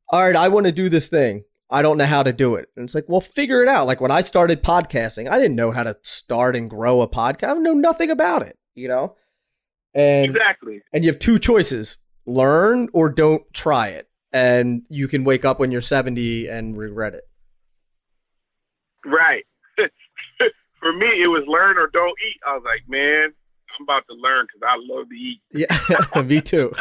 all right, I want to do this thing. I don't know how to do it. And it's like, well, figure it out. Like when I started podcasting, I didn't know how to start and grow a podcast. I know nothing about it, you know? And exactly. and you have two choices. Learn or don't try it. And you can wake up when you're 70 and regret it. Right. For me, it was learn or don't eat. I was like, man, I'm about to learn because I love to eat. Yeah, me too.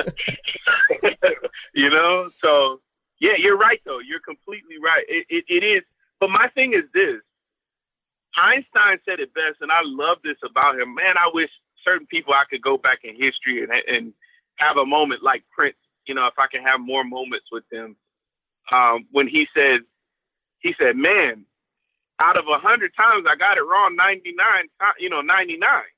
you know, so yeah, you're right though. You're completely right. It, it, it is. But my thing is this: Einstein said it best, and I love this about him. Man, I wish certain people I could go back in history and and have a moment like Prince. You know, if I can have more moments with him. Um, when he said, he said, "Man, out of a hundred times I got it wrong, ninety nine, you know, ninety nine.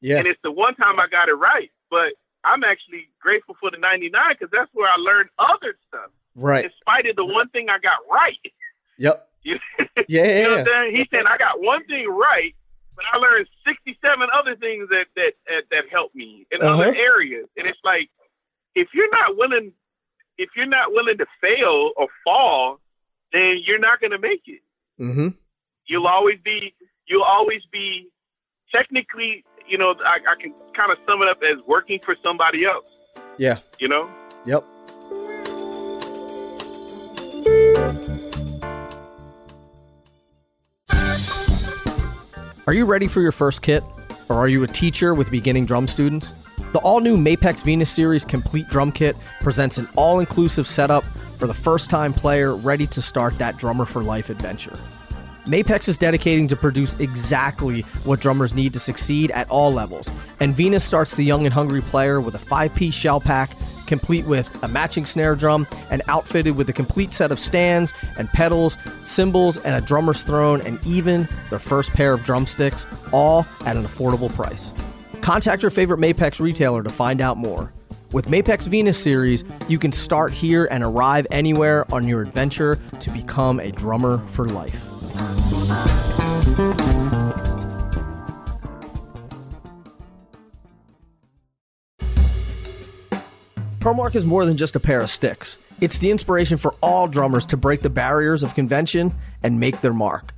Yeah. and it's the one time I got it right. But I'm actually grateful for the 99 because that's where I learned other stuff. Right. In spite of the one thing I got right. Yep. You, Yeah. you know Yeah. what I'm saying? He said I got one thing right, but I learned 67 other things that that that, that helped me in Uh-huh. other areas. And it's like if you're not willing if you're not willing to fail or fall, then you're not going to make it. Mm-hmm. You'll always be you'll always be technically, you know, I, I can kind of sum it up as working for somebody else. Yeah. You know, Yep. Are you ready for your first kit? Or are you a teacher with beginning drum students? The all new Mapex Venus Series Complete Drum Kit presents an all inclusive setup for the first time player ready to start that drummer for life adventure. Mapex is dedicating to produce exactly what drummers need to succeed at all levels, and Venus starts the young and hungry player with a five piece shell pack, complete with a matching snare drum, and outfitted with a complete set of stands and pedals, cymbals, and a drummer's throne, and even their first pair of drumsticks, all at an affordable price. Contact your favorite Mapex retailer to find out more. With Mapex Venus Series, you can start here and arrive anywhere on your adventure to become a drummer for life. ProMark is more than just a pair of sticks. It's the inspiration for all drummers to break the barriers of convention and make their mark.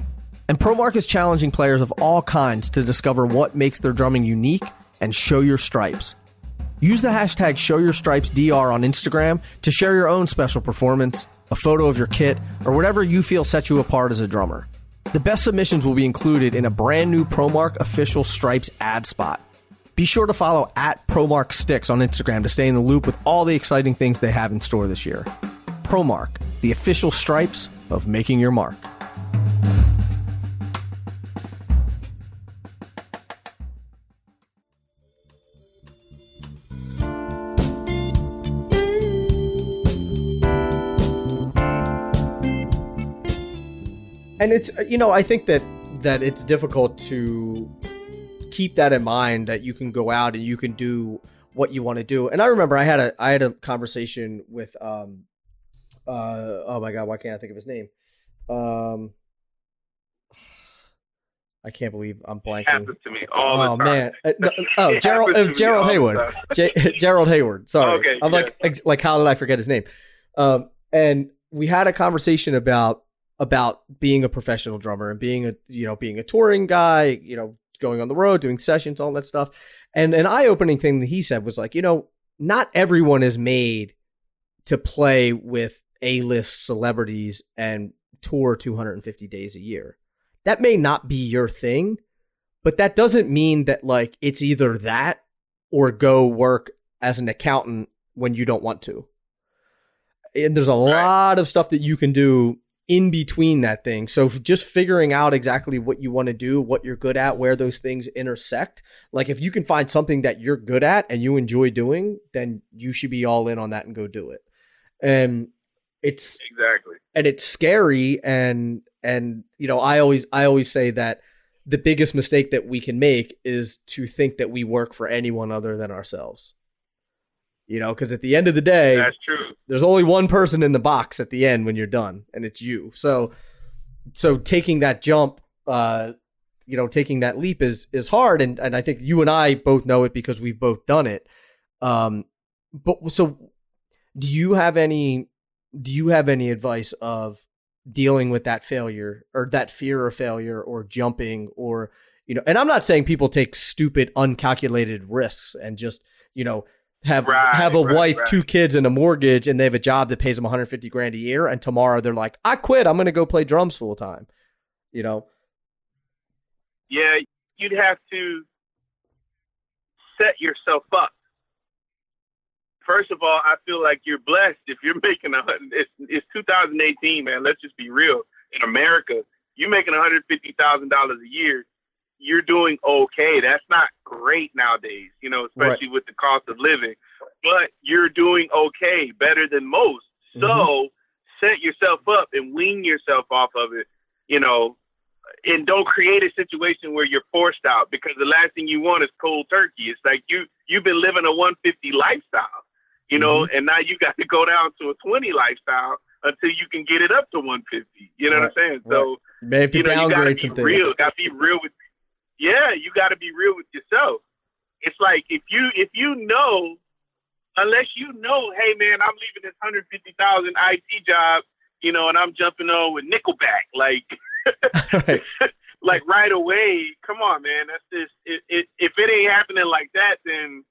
And ProMark is challenging players of all kinds to discover what makes their drumming unique and show your stripes. Use the hashtag ShowYourStripesDR on Instagram to share your own special performance, a photo of your kit, or whatever you feel sets you apart as a drummer. The best submissions will be included in a brand new ProMark official Stripes ad spot. Be sure to follow at ProMark Sticks on Instagram to stay in the loop with all the exciting things they have in store this year. ProMark, the official stripes of making your mark. And it's you know i think that that it's difficult to keep that in mind that you can go out and you can do what you want to do and i remember i had a i had a conversation with um uh oh my god why can't i think of his name um i can't believe i'm it blanking happens to me all oh the time. man Uh, no, oh gerald uh, gerald heyward. J- Gerald Heyward. Sorry, Okay, I'm yeah. like ex- like how did I forget his name? Um, and we had a conversation about about being a professional drummer and being a you know being a touring guy, you know, going on the road, doing sessions, all that stuff. And an eye opening thing that he said was like, you know, not everyone is made to play with A list celebrities and tour 250 days a year. That may not be your thing, but that doesn't mean that like it's either that or go work as an accountant when you don't want to. And there's a lot of stuff that you can do in between that thing. So just figuring out exactly what you want to do, what you're good at, where those things intersect. Like if you can find something that you're good at and you enjoy doing, then you should be all in on that and go do it. And it's exactly and it's scary and and you know i always i always say that the biggest mistake that we can make is to think that we work for anyone other than ourselves you know because at the end of the day that's true. there's only one person in the box at the end when you're done and it's you. So so taking that jump uh you know taking that leap is is hard and and i think you and i both know it because we've both done it. Um but so do you have any do you have any advice of dealing with that failure or that fear of failure or jumping or you know and i'm not saying people take stupid uncalculated risks and just you know have Right, have a right, wife right. two kids and a mortgage and they have a job that pays them 150 grand a year and tomorrow they're like i quit. I'm going to go play drums full time you know? Yeah you'd have to set yourself up. First of all i feel like you're blessed if you're making a it's, it's 2018 man. Let's just be real. In america you're making $150000 a year you're doing okay that's not great nowadays you know especially with the cost of living but you're doing okay better than most mm-hmm. so set yourself up and wean yourself off of it you know and don't create a situation where you're forced out because the last thing you want is cold turkey. It's like you you've been living a 150 lifestyle, you know, mm-hmm. and now you got to go down to a 20 lifestyle until you can get it up to 150. You know what I'm saying? So to you know you gotta be some things real. Got to be real with yeah, you got to be real with yourself. It's like if you if you know, unless you know, hey man, I'm leaving this hundred fifty thousand IT job, you know, and I'm jumping on with Nickelback, like, right. like right away. Come on, man, that's just it, it, if it ain't happening like that, then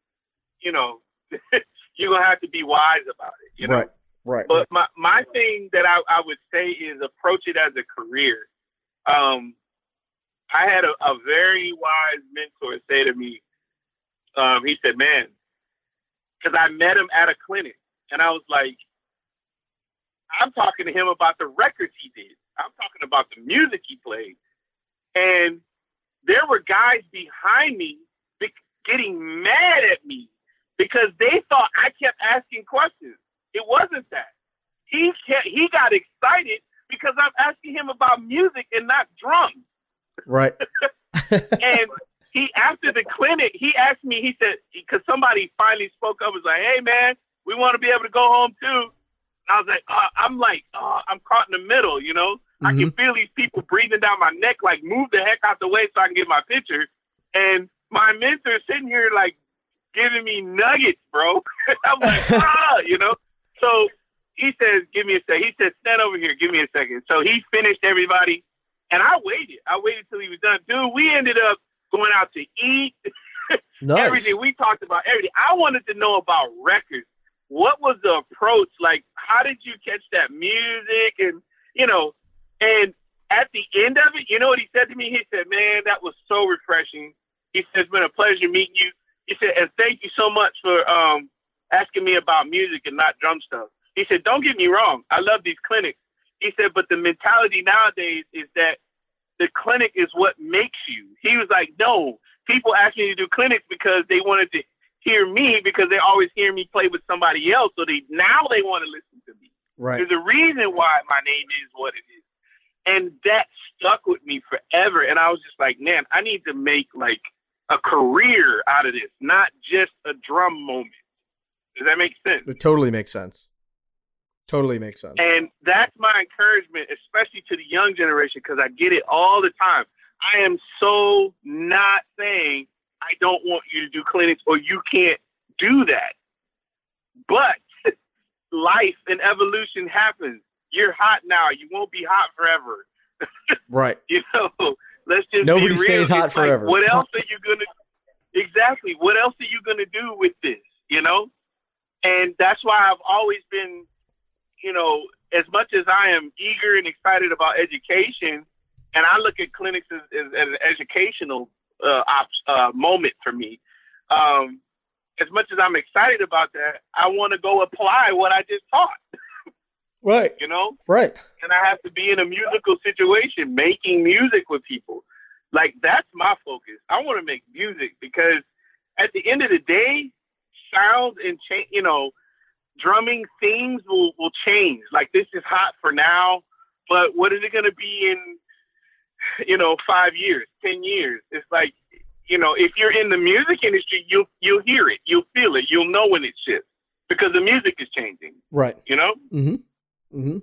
you know, you're gonna have to be wise about it. You know? Right. Right. But my my thing that I, I would say is approach it as a career. Um, I had a, a very wise mentor say to me, um, he said, "Man," because I met him at a clinic, and I was like, "I'm talking to him about the records he did. I'm talking about the music he played, and there were guys behind me getting mad at me because they thought I kept asking questions. It wasn't that. He kept, he got excited because I'm asking him about music and not drums. Right. and he after the clinic, he asked me. He said because somebody finally spoke up, was like, "Hey man, we want to be able to go home too." And I was like, uh, I'm like, uh, I'm caught in the middle, you know. Mm-hmm. I can mm-hmm. feel these people breathing down my neck, like move the heck out the way so I can get my picture. And my mentor sitting here like giving me nuggets, bro. I'm like, ah, you know. So he says, "Give me a sec." He said, "Stand over here. Give me a second. So he finished everybody, and I waited. I waited till he was done. Dude, we ended up going out to eat. nice. everything we talked about, everything. I wanted to know about records. What was the approach? Like, how did you catch that music? And you know, and at the end of it, you know what he said to me? He said, "Man, that was so refreshing." He said, "It's been a pleasure meeting you." He said, "And thank you so much for um asking me about music and not drum stuff." He said, "Don't get me wrong. I love these clinics." He said, "But the mentality nowadays is that the clinic is what makes you." He was like, "No, people ask me to do clinics because they wanted to hear me because they always hear me play with somebody else, so they now they want to listen to me." Right. There's a reason why my name is what it is, and that stuck with me forever. And I was just like, "Man, I need to make like." a career out of this, not just a drum moment. Does that make sense? It totally makes sense. Totally makes sense. And that's my encouragement, especially to the young generation, because I get it all the time. I am so not saying I don't want you to do clinics or you can't do that. But life and evolution happens. You're hot now. You won't be hot forever. right. You know, let's just nobody stays hot it's forever. Like, what else are you gonna? Exactly. What else are you gonna do with this? You know, and that's why I've always been, you know, as much as I am eager and excited about education, and I look at clinics as, as, as an educational uh, op- uh, moment for me. Um, as much as I'm excited about that, I want to go apply what I just taught. right. You know. Right. And I have to be in a musical situation, making music with people. Like that's my focus. I want to make music because at the end of the day, sounds and change, you know, drumming themes will will change. Like this is hot for now, but what is it going to be in, you know, five years, ten years? It's like, you know, if you're in the music industry, you'll you'll hear it, you'll feel it, you'll know when it shifts because the music is changing. Right. You know. Mhm. Mhm.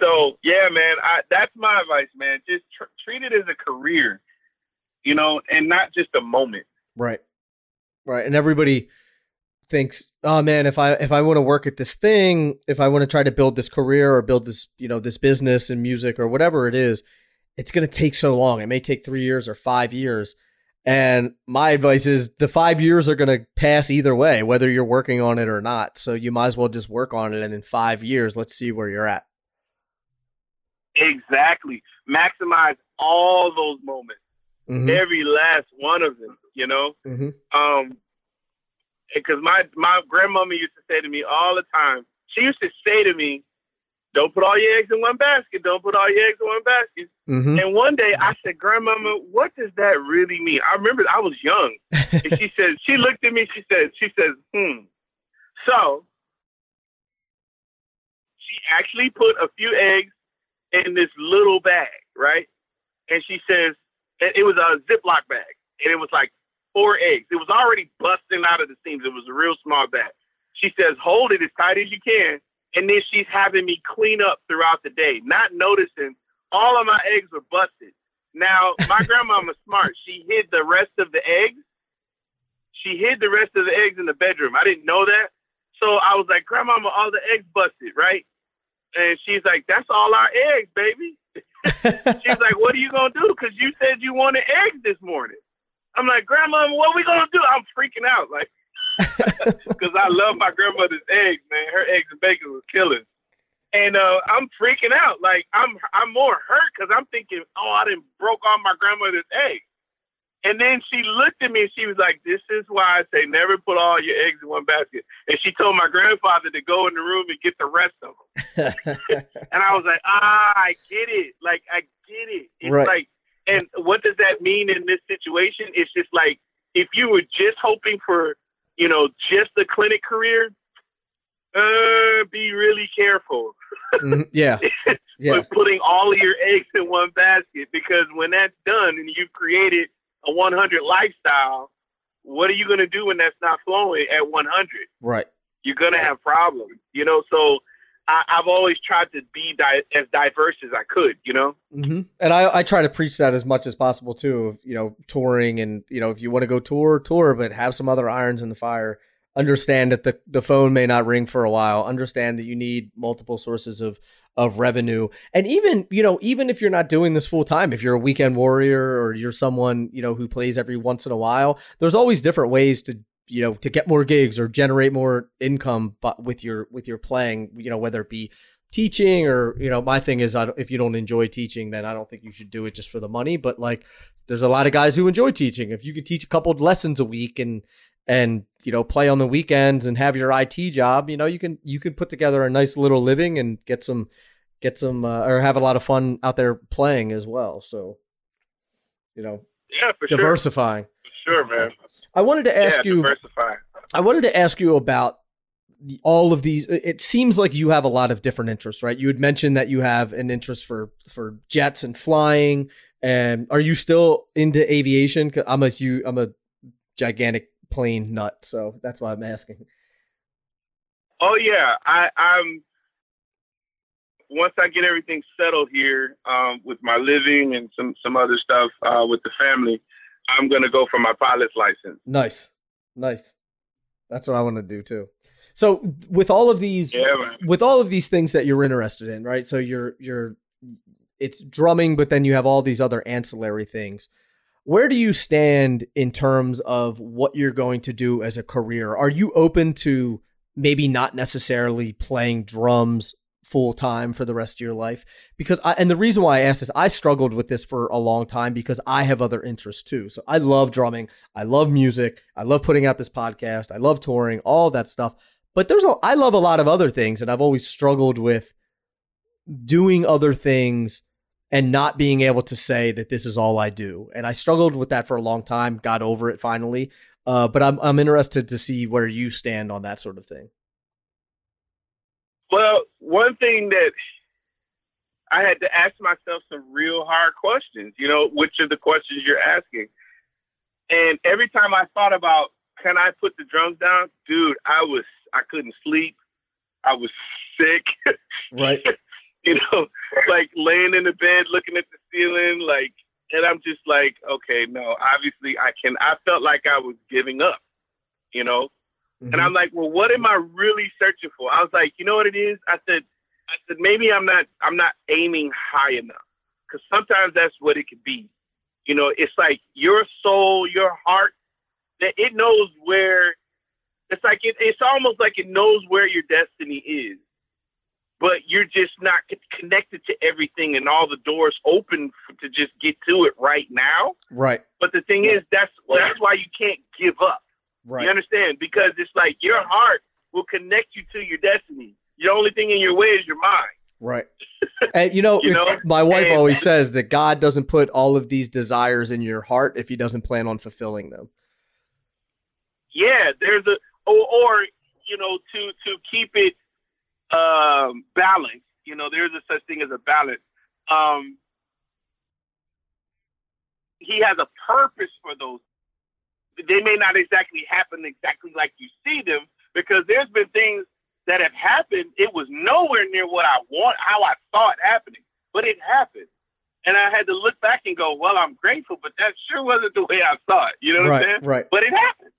So yeah, man, I, that's my advice, man. Just tr- treat it as a career, you know, and not just a moment. Right. Right. And everybody thinks, oh man, if I if I want to work at this thing, if I want to try to build this career or build this, you know, this business in music or whatever it is, it's going to take so long. It may take 3 years or 5 years. And my advice is the 5 years are going to pass either way whether you're working on it or not. So you might as well just work on it and in 5 years let's see where you're at. Exactly. Maximize all those moments. Mm-hmm. Every last one of them, you know? Mm-hmm. Um, because my my grandmama used to say to me all the time. She used to say to me, "Don't put all your eggs in one basket. Don't put all your eggs in one basket." Mm-hmm. And one day I said, "Grandmama, what does that really mean?" I remember I was young, and she said, she looked at me. She said, she says, "Hmm." So she actually put a few eggs in this little bag, right? And she says, and it was a Ziploc bag, and it was like four eggs. It was already busting out of the seams. It was a real small bag. She says, hold it as tight as you can. And then she's having me clean up throughout the day, not noticing all of my eggs were busted. Now, my grandmama's smart. She hid the rest of the eggs. She hid the rest of the eggs in the bedroom. I didn't know that. So I was like, Grandmama, all the eggs busted, right? And she's like, That's all our eggs, baby. she's like, What are you gonna do? Because you said you wanted eggs this morning. I'm like, Grandma, what are we gonna do? I'm freaking out, like, because I love my grandmother's eggs, man. Her eggs and bacon was killing and uh, I'm freaking out. Like I'm I'm more hurt because I'm thinking, oh, I didn't broke all my grandmother's eggs. And then she looked at me and she was like, "This is why I say never put all your eggs in one basket." And she told my grandfather to go in the room and get the rest of them. and I was like, "Ah, I get it. Like I get it. It's right. like, and what does that mean in this situation? It's just like if you were just hoping for, you know, just a clinic career, uh, be really careful. mm-hmm. Yeah. yeah. With putting all of your eggs in one basket because when that's done and you've created a 100 lifestyle, what are you going to do when that's not flowing at 100? Right. You're going to have problems, you know? So I, have always tried to be di- as diverse as I could, you know? Mm-hmm. And I, I try to preach that as much as possible too, of, you know, touring and, you know, if you want to go tour, tour, but have some other irons in the fire understand that the, the phone may not ring for a while understand that you need multiple sources of of revenue and even you know even if you're not doing this full time if you're a weekend warrior or you're someone you know who plays every once in a while there's always different ways to you know to get more gigs or generate more income but with your with your playing you know whether it be teaching or you know my thing is if you don't enjoy teaching then i don't think you should do it just for the money but like there's a lot of guys who enjoy teaching if you could teach a couple lessons a week and and you know play on the weekends and have your IT job, you know you can you can put together a nice little living and get some get some uh, or have a lot of fun out there playing as well. So you know, yeah, for diversifying. Sure. For sure, man. I wanted to ask yeah, you. Diversify. I wanted to ask you about all of these it seems like you have a lot of different interests right you had mentioned that you have an interest for for jets and flying and are you still into aviation cuz i'm a huge i'm a gigantic plane nut. So that's why I'm asking. Oh yeah, I, I'm. Once I get everything settled here um, with my living and some some other stuff uh, with the family, I'm gonna go for my pilot's license. Nice, nice. That's what I want to do too. So with all of these, yeah, with all of these things that you're interested in, right? So you're you're, it's drumming, but then you have all these other ancillary things where do you stand in terms of what you're going to do as a career? Are you open to maybe not necessarily playing drums full time for the rest of your life? Because I, and the reason why I asked this, I struggled with this for a long time because I have other interests too. So I love drumming. I love music. I love putting out this podcast. I love touring, all that stuff. But there's a, I love a lot of other things and I've always struggled with doing other things and not being able to say that this is all I do. And I struggled with that for a long time, got over it finally. Uh, but I'm I'm interested to see where you stand on that sort of thing. Well, one thing that I had to ask myself some real hard questions, you know, which are the questions you're asking. And every time I thought about can I put the drums down, dude, I was I couldn't sleep. I was sick. Right. you know, like laying in the bed looking at the ceiling, like, and I'm just like, okay, no, obviously I can. I felt like I was giving up, you know, mm-hmm. and I'm like, well, what am I really searching for? I was like, you know what it is? I said, I said maybe I'm not, I'm not aiming high enough, because sometimes that's what it could be. You know, it's like your soul, your heart, that it knows where. It's like it, it's almost like it knows where your destiny is but you're just not connected to everything and all the doors open to just get to it right now. Right. But the thing is, that's that's why you can't give up. Right. You understand? Because it's like your heart will connect you to your destiny. The only thing in your way is your mind. Right. And you know, you know? my wife and, always says that God doesn't put all of these desires in your heart if He doesn't plan on fulfilling them. Yeah, there's a or, or you know to to keep it um, balance. You know, there's a such thing as a balance. Um, he has a purpose for those. They may not exactly happen exactly like you see them because there's been things that have happened. It was nowhere near what I want, how I thought happening, but it happened. And I had to look back and go, well, I'm grateful, but that sure wasn't the way I saw it. You know what right, I'm saying? right. But it happened.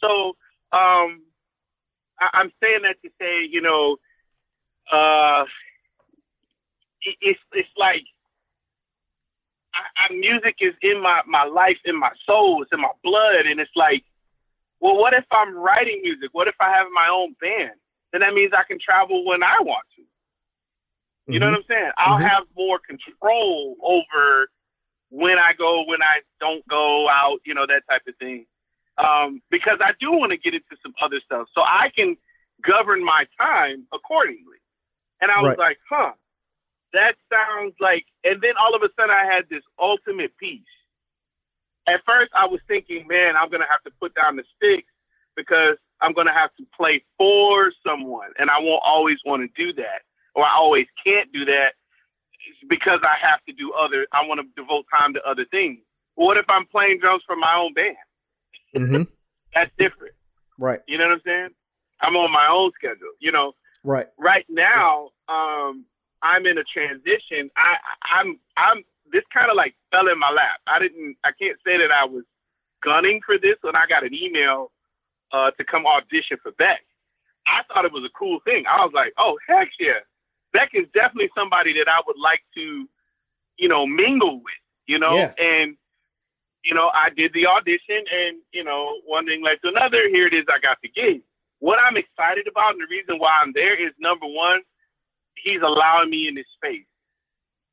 So um, I, I'm saying that to say, you know, uh, it, it's it's like I, I, music is in my my life, in my soul, it's in my blood, and it's like, well, what if I'm writing music? What if I have my own band? Then that means I can travel when I want to. You mm-hmm. know what I'm saying? I'll mm-hmm. have more control over when I go, when I don't go out, you know, that type of thing. Um, because I do want to get into some other stuff. So I can govern my time accordingly. And I was right. like, huh, that sounds like, and then all of a sudden I had this ultimate peace. At first I was thinking, man, I'm going to have to put down the sticks because I'm going to have to play for someone. And I won't always want to do that, or I always can't do that because I have to do other, I want to devote time to other things. What if I'm playing drums for my own band? Mm-hmm. That's different. Right. You know what I'm saying? I'm on my own schedule. You know. Right. Right now, um, I'm in a transition. I, I'm, I'm. This kind of like fell in my lap. I didn't. I can't say that I was gunning for this when I got an email uh, to come audition for Beck. I thought it was a cool thing. I was like, oh heck yeah, Beck is definitely somebody that I would like to, you know, mingle with. You know, yeah. and you know, I did the audition, and you know, one thing led to another. Here it is. I got the gig. What I'm excited about, and the reason why I'm there is number one, he's allowing me in his space.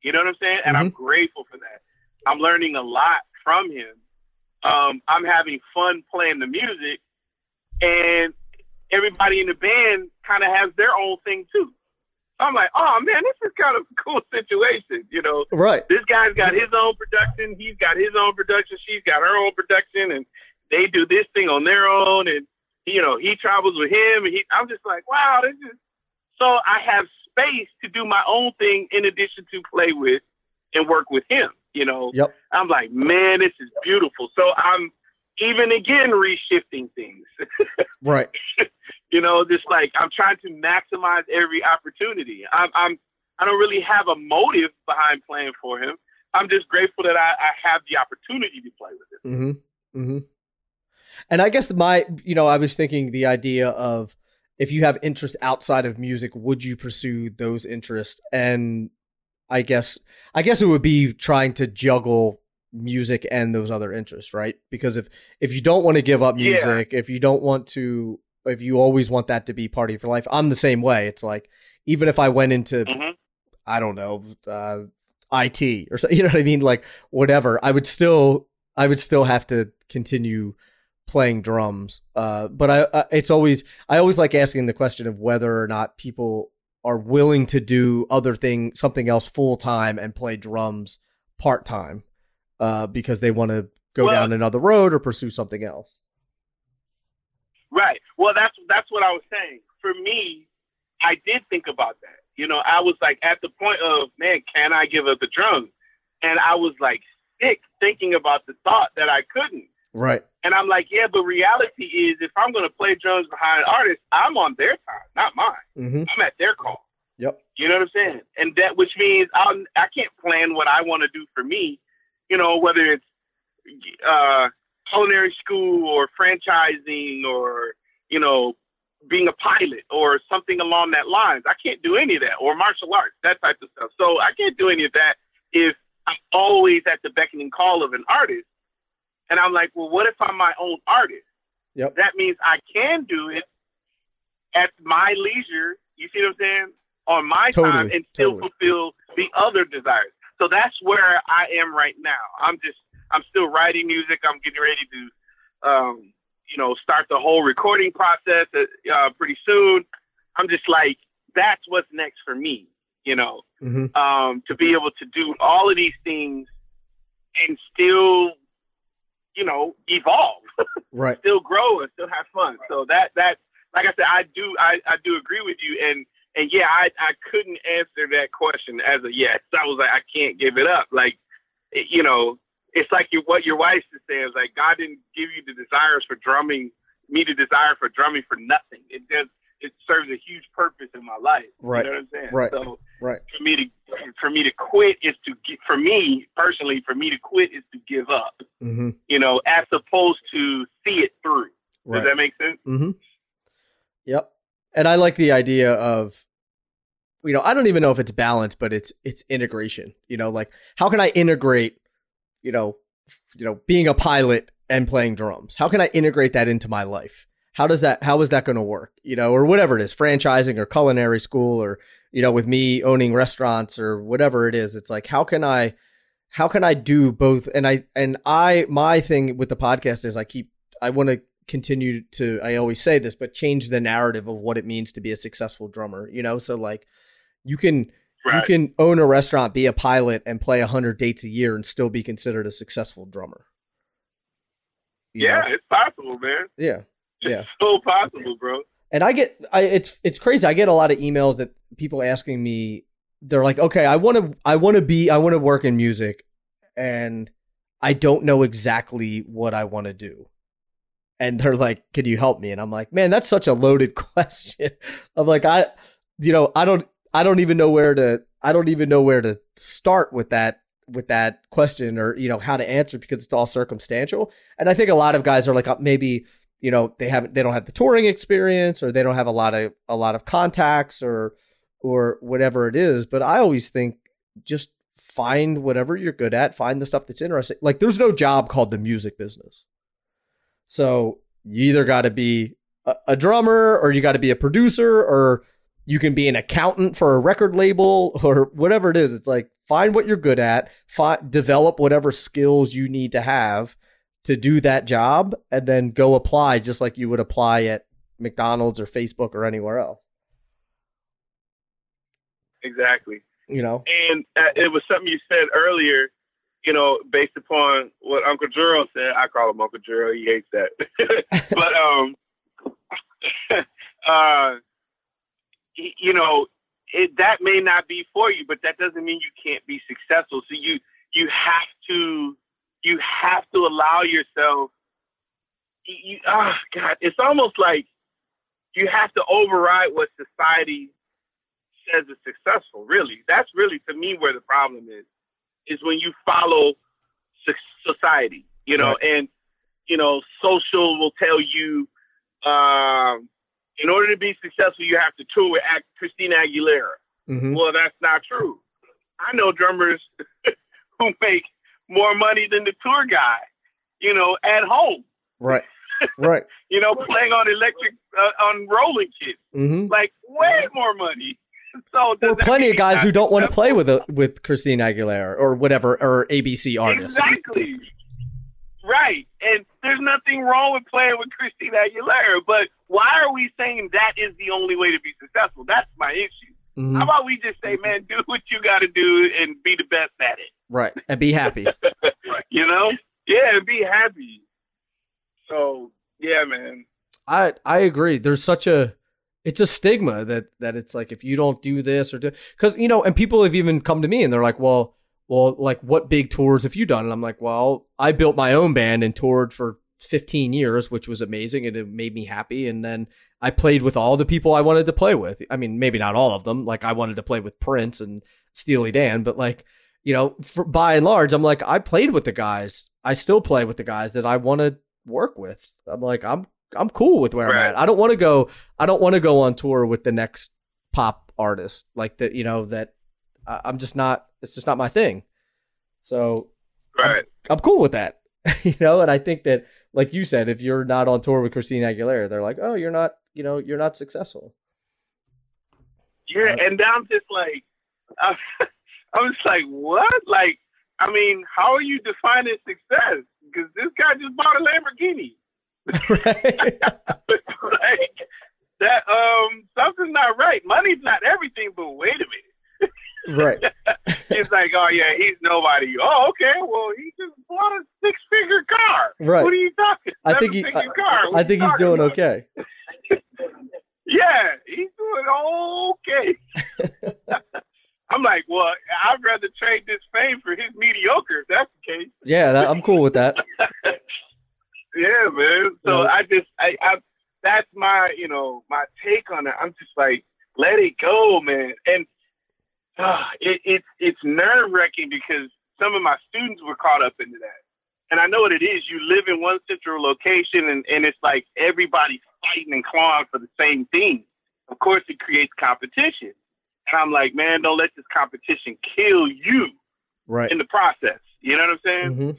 You know what I'm saying? And mm-hmm. I'm grateful for that. I'm learning a lot from him. Um, I'm having fun playing the music, and everybody in the band kind of has their own thing too. I'm like, oh man, this is kind of a cool situation, you know. Right. This guy's got his own production, he's got his own production, she's got her own production, and they do this thing on their own, and you know, he travels with him, and he. I'm just like, wow, this is. So I have space to do my own thing in addition to play with and work with him. You know. Yep. I'm like, man, this is beautiful. So I'm even again reshifting things. right. you know, just like I'm trying to maximize every opportunity. I'm, I'm I don't really have a motive behind playing for him. I'm just grateful that I, I have the opportunity to play with him. Mm-hmm. Mm-hmm. And I guess my, you know, I was thinking the idea of if you have interest outside of music, would you pursue those interests? And I guess, I guess it would be trying to juggle music and those other interests, right? Because if if you don't want to give up music, yeah. if you don't want to if you always want that to be part of your life. I'm the same way. It's like even if I went into mm-hmm. I don't know, uh, IT or something, you know what I mean, like whatever, I would still I would still have to continue playing drums. Uh, but I, uh, it's always I always like asking the question of whether or not people are willing to do other thing something else full time and play drums part time uh, because they want to go well, down another road or pursue something else. Right. Well, that's that's what I was saying. For me, I did think about that. You know, I was like at the point of, man, can I give up the drums? And I was like sick thinking about the thought that I couldn't. Right. And I'm like, yeah, but reality is, if I'm going to play drums behind artists, I'm on their time, not mine. Mm-hmm. I'm at their call. Yep. You know what I'm saying? And that, which means I'll, I can't plan what I want to do for me. You know, whether it's uh, culinary school or franchising or you know being a pilot or something along that lines. I can't do any of that or martial arts, that type of stuff. So I can't do any of that if I'm always at the beckoning call of an artist. And I'm like, well, what if I'm my own artist? Yep. That means I can do it at my leisure. You see what I'm saying? On my totally, time and still totally. fulfill the other desires. So that's where I am right now. I'm just I'm still writing music. I'm getting ready to, um, you know, start the whole recording process uh, pretty soon. I'm just like, that's what's next for me, you know, mm-hmm. um, to be able to do all of these things and still, you know, evolve, right? still grow and still have fun. So that that, like I said, I do I, I do agree with you, and and yeah, I I couldn't answer that question as a yes. I was like, I can't give it up. Like, you know, it's like you, what your wife is saying is like God didn't give you the desires for drumming, me the desire for drumming for nothing. It does it serves a huge purpose in my life. Right. You know what I'm saying? Right. So Right. For me to for me to quit is to get, for me personally for me to quit is to give up. Mm-hmm. You know, as opposed to see it through. Right. Does that make sense? Mm-hmm. Yep. And I like the idea of, you know, I don't even know if it's balance, but it's it's integration. You know, like how can I integrate, you know, you know, being a pilot and playing drums? How can I integrate that into my life? How does that? How is that going to work? You know, or whatever it is, franchising or culinary school, or you know, with me owning restaurants or whatever it is. It's like how can I, how can I do both? And I and I my thing with the podcast is I keep I want to continue to I always say this, but change the narrative of what it means to be a successful drummer. You know, so like you can Right. you can own a restaurant, be a pilot, and play hundred dates a year and still be considered a successful drummer. You yeah, know? it's possible, man. yeah. It's Yeah. so possible, bro. And I get I it's it's crazy. I get a lot of emails that people asking me they're like, "Okay, I want to I want to be I want to work in music and I don't know exactly what I want to do." And they're like, "Can you help me?" And I'm like, "Man, that's such a loaded question." I'm like, "I you know, I don't I don't even know where to I don't even know where to start with that with that question or you know how to answer because it's all circumstantial." And I think a lot of guys are like uh, maybe you know they haven't they don't have the touring experience or they don't have a lot of a lot of contacts or or whatever it is but i always think just find whatever you're good at find the stuff that's interesting. Like there's no job called the music business. So you either got to be a, a drummer or you got to be a producer or you can be an accountant for a record label or whatever it is. It's like find what you're good at fi- develop whatever skills you need to have to do that job and then go apply just like you would apply at McDonald's or Facebook or anywhere else. Exactly. You know? And uh, it was something you said earlier, you know, based upon what Uncle Juro said. I call him Uncle Juro. He hates that. but, um, uh, you know, it, that may not be for you, but that doesn't mean you can't be successful. So you, you have to, you have to allow yourself, you, you, oh God, it's almost like you have to override what society says is successful. Really, that's really to me where the problem is. Is when you follow society, you know, and you know, social will tell you, um, in order to be successful, you have to tour with Act- Christina Aguilera. Mm-hmm. Well, that's not true. I know drummers who make more money than the tour guy, you know, at home, Right. Right. you know, playing on electric, uh, on Roland kits, Mm-hmm. like way more money. So are plenty of guys who don't want to play with a, with Christina Aguilera or whatever or ABC artists. Exactly. Right. And there's nothing wrong with playing with Christina Aguilera, but why are we saying that is the only way to be successful? That's my issue. Mhm. How about we just say, man, do what you got to do and be the best at it? Right. And be happy. You know? Yeah, and be happy. So, yeah, man. I I agree. There's such a it's a stigma that that it's like if you don't do this or do because you know, and people have even come to me and they're like, well, well, like what big tours have you done? And I'm like, well, I built my own band and toured for 15 years, which was amazing and it made me happy. And then I played with all the people I wanted to play with. I mean, maybe not all of them. Like I wanted to play with Prince and Steely Dan, but like you know, for, by and large, I'm like I played with the guys. I still play with the guys that I want to work with. I'm like I'm I'm cool with where I'm at. I don't want to go. I don't want to go on tour with the next pop artist like that. You know that I- I'm just not. It's just not my thing. So Right. I'm cool with that. you know, and I think that, like you said, if you're not on tour with Christina Aguilera, they're like, oh, you're not. You know, you're not successful. Yeah, and I'm just like, I, I was like, what? Like, I mean, how are you defining success? Because this guy just bought a Lamborghini. right. like that, um, something's not right. Money's not everything, but wait a minute. right. It's like, oh yeah, he's nobody. Oh, okay. Well, he just bought a six-figure car. Right. What are you talking? I think he. I, I think he's doing about? okay. Yeah, he's doing okay. I'm like, well, I'd rather trade this fame for his mediocre. If that's the case. Yeah, that, I'm cool with that. Yeah, man. So Yeah. I just, I, I, that's my, you know, my take on it. I'm just like, let it go, man. And uh, it, it's it's nerve wracking because some of my students were caught up into that. And I know what it is. You live in one central location and, and it's like everybody's fighting and clawing for the same thing. Of course it creates competition. And I'm like, man, don't let this competition kill you right in the process. You know what I'm saying? mm-hmm.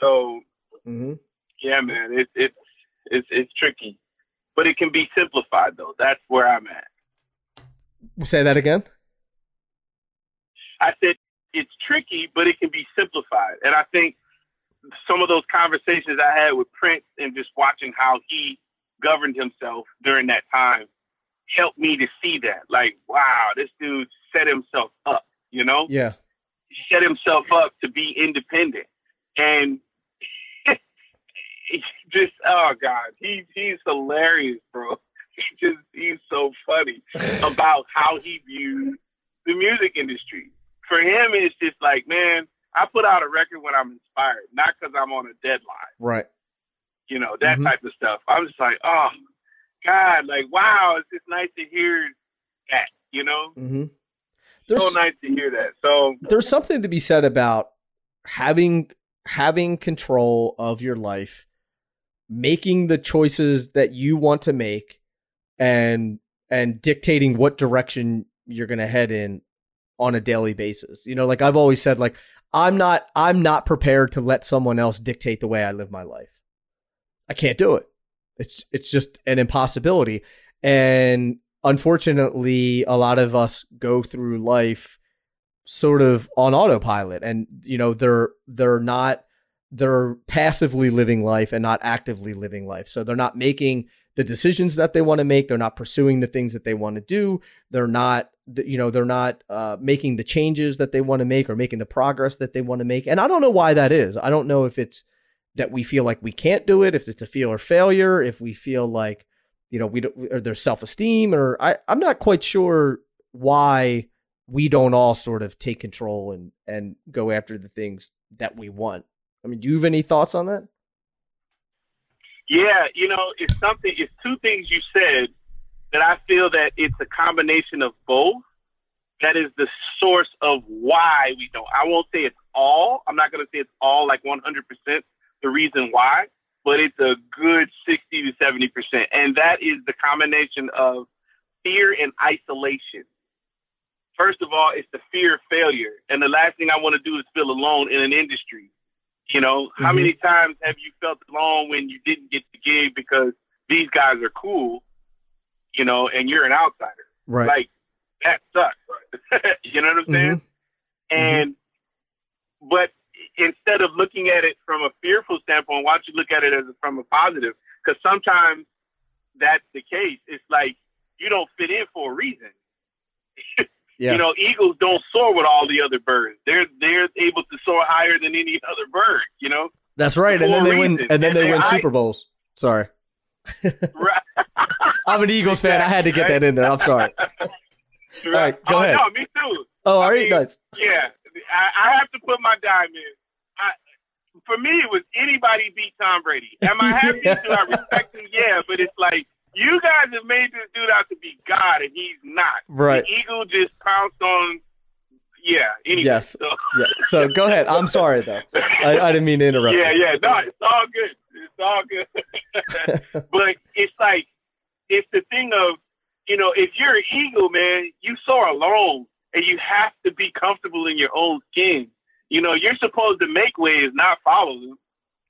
So Mm-hmm. Yeah, man, it, it's it's it's tricky. But it can be simplified though. That's where I'm at. say that again I said it's tricky, but it can be simplified. And I think some of those conversations I had with Prince and just watching how he governed himself during that time helped me to see that. Like, wow, this dude set himself up, you know? yeah He set himself up to be independent. And he just oh God, he's he's hilarious, bro. He just he's so funny about how he views the music industry. For him, it's just like, man, I put out a record when I'm inspired, not because I'm on a deadline. right You know that Mhm. type of stuff. I'm just like, oh God, like wow, it's just nice to hear that. You know, mm-hmm. so nice to hear that. So there's something to be said about having having control of your life making the choices that you want to make and and dictating what direction you're going to head in on a daily basis. You know like i've always said like i'm not i'm not prepared to let someone else dictate the way i live my life. I can't do it. It's it's just an impossibility. And unfortunately a lot of us go through life sort of on autopilot and you know they're they're not they're passively living life and not actively living life. So they're not making the decisions that they want to make. They're not pursuing the things that they want to do. They're not you know they're not uh, making the changes that they want to make or making the progress that they want to make. And i don't know why that is. I don't know if it's that we feel like we can't do it if it's a fear or failure if we feel like you know we don't or there's self-esteem or I, i'm not quite sure why we don't all sort of take control and and go after the things that we want. I mean, do you have any thoughts on that? Yeah, you know, it's something. It's two things you said that I feel that it's a combination of both. That is the source of why we don't. I won't say it's all. I'm not going to say it's all like 100% the reason why, but it's a good 60 to 70%. And that is the combination of fear and isolation. First of all, it's the fear of failure. And the last thing I want to do is feel alone in an industry. You know, how Mhm. many times have you felt alone when you didn't get the gig because these guys are cool, you know, and you're an outsider? Right. Like, that sucks. you know what I'm saying? Mhm. And, but instead of looking at it from a fearful standpoint, why don't you look at it as from a positive? Because sometimes that's the case. It's like you don't fit in for a reason. Yeah. You know, eagles don't soar with all the other birds. They're they're able to soar higher than any other bird. You know, That's right. And then they win. And then And they win I- Super Bowls. Sorry, right? I'm an Eagles fan. I had to get that in there. I'm sorry. right, go oh, ahead. No, me too. Oh, I are you guys? Yeah, I, I have to put my dime in. I, for me, it was anybody beat Tom Brady. Am I happy? Yeah. Do I respect him? Yeah, but it's like you guys have made this dude out to be God, and he's not. Right. The eagle just pounced on. Yeah. Anyway, Yes. So, Yeah. So go ahead. I'm sorry though. I, I didn't mean to interrupt. yeah, you. yeah. No, it's all good. It's all good. but it's like it's the thing of you know if you're an eagle, man, you soar alone, and you have to be comfortable in your own skin. You know, you're supposed to make waves, not follow them.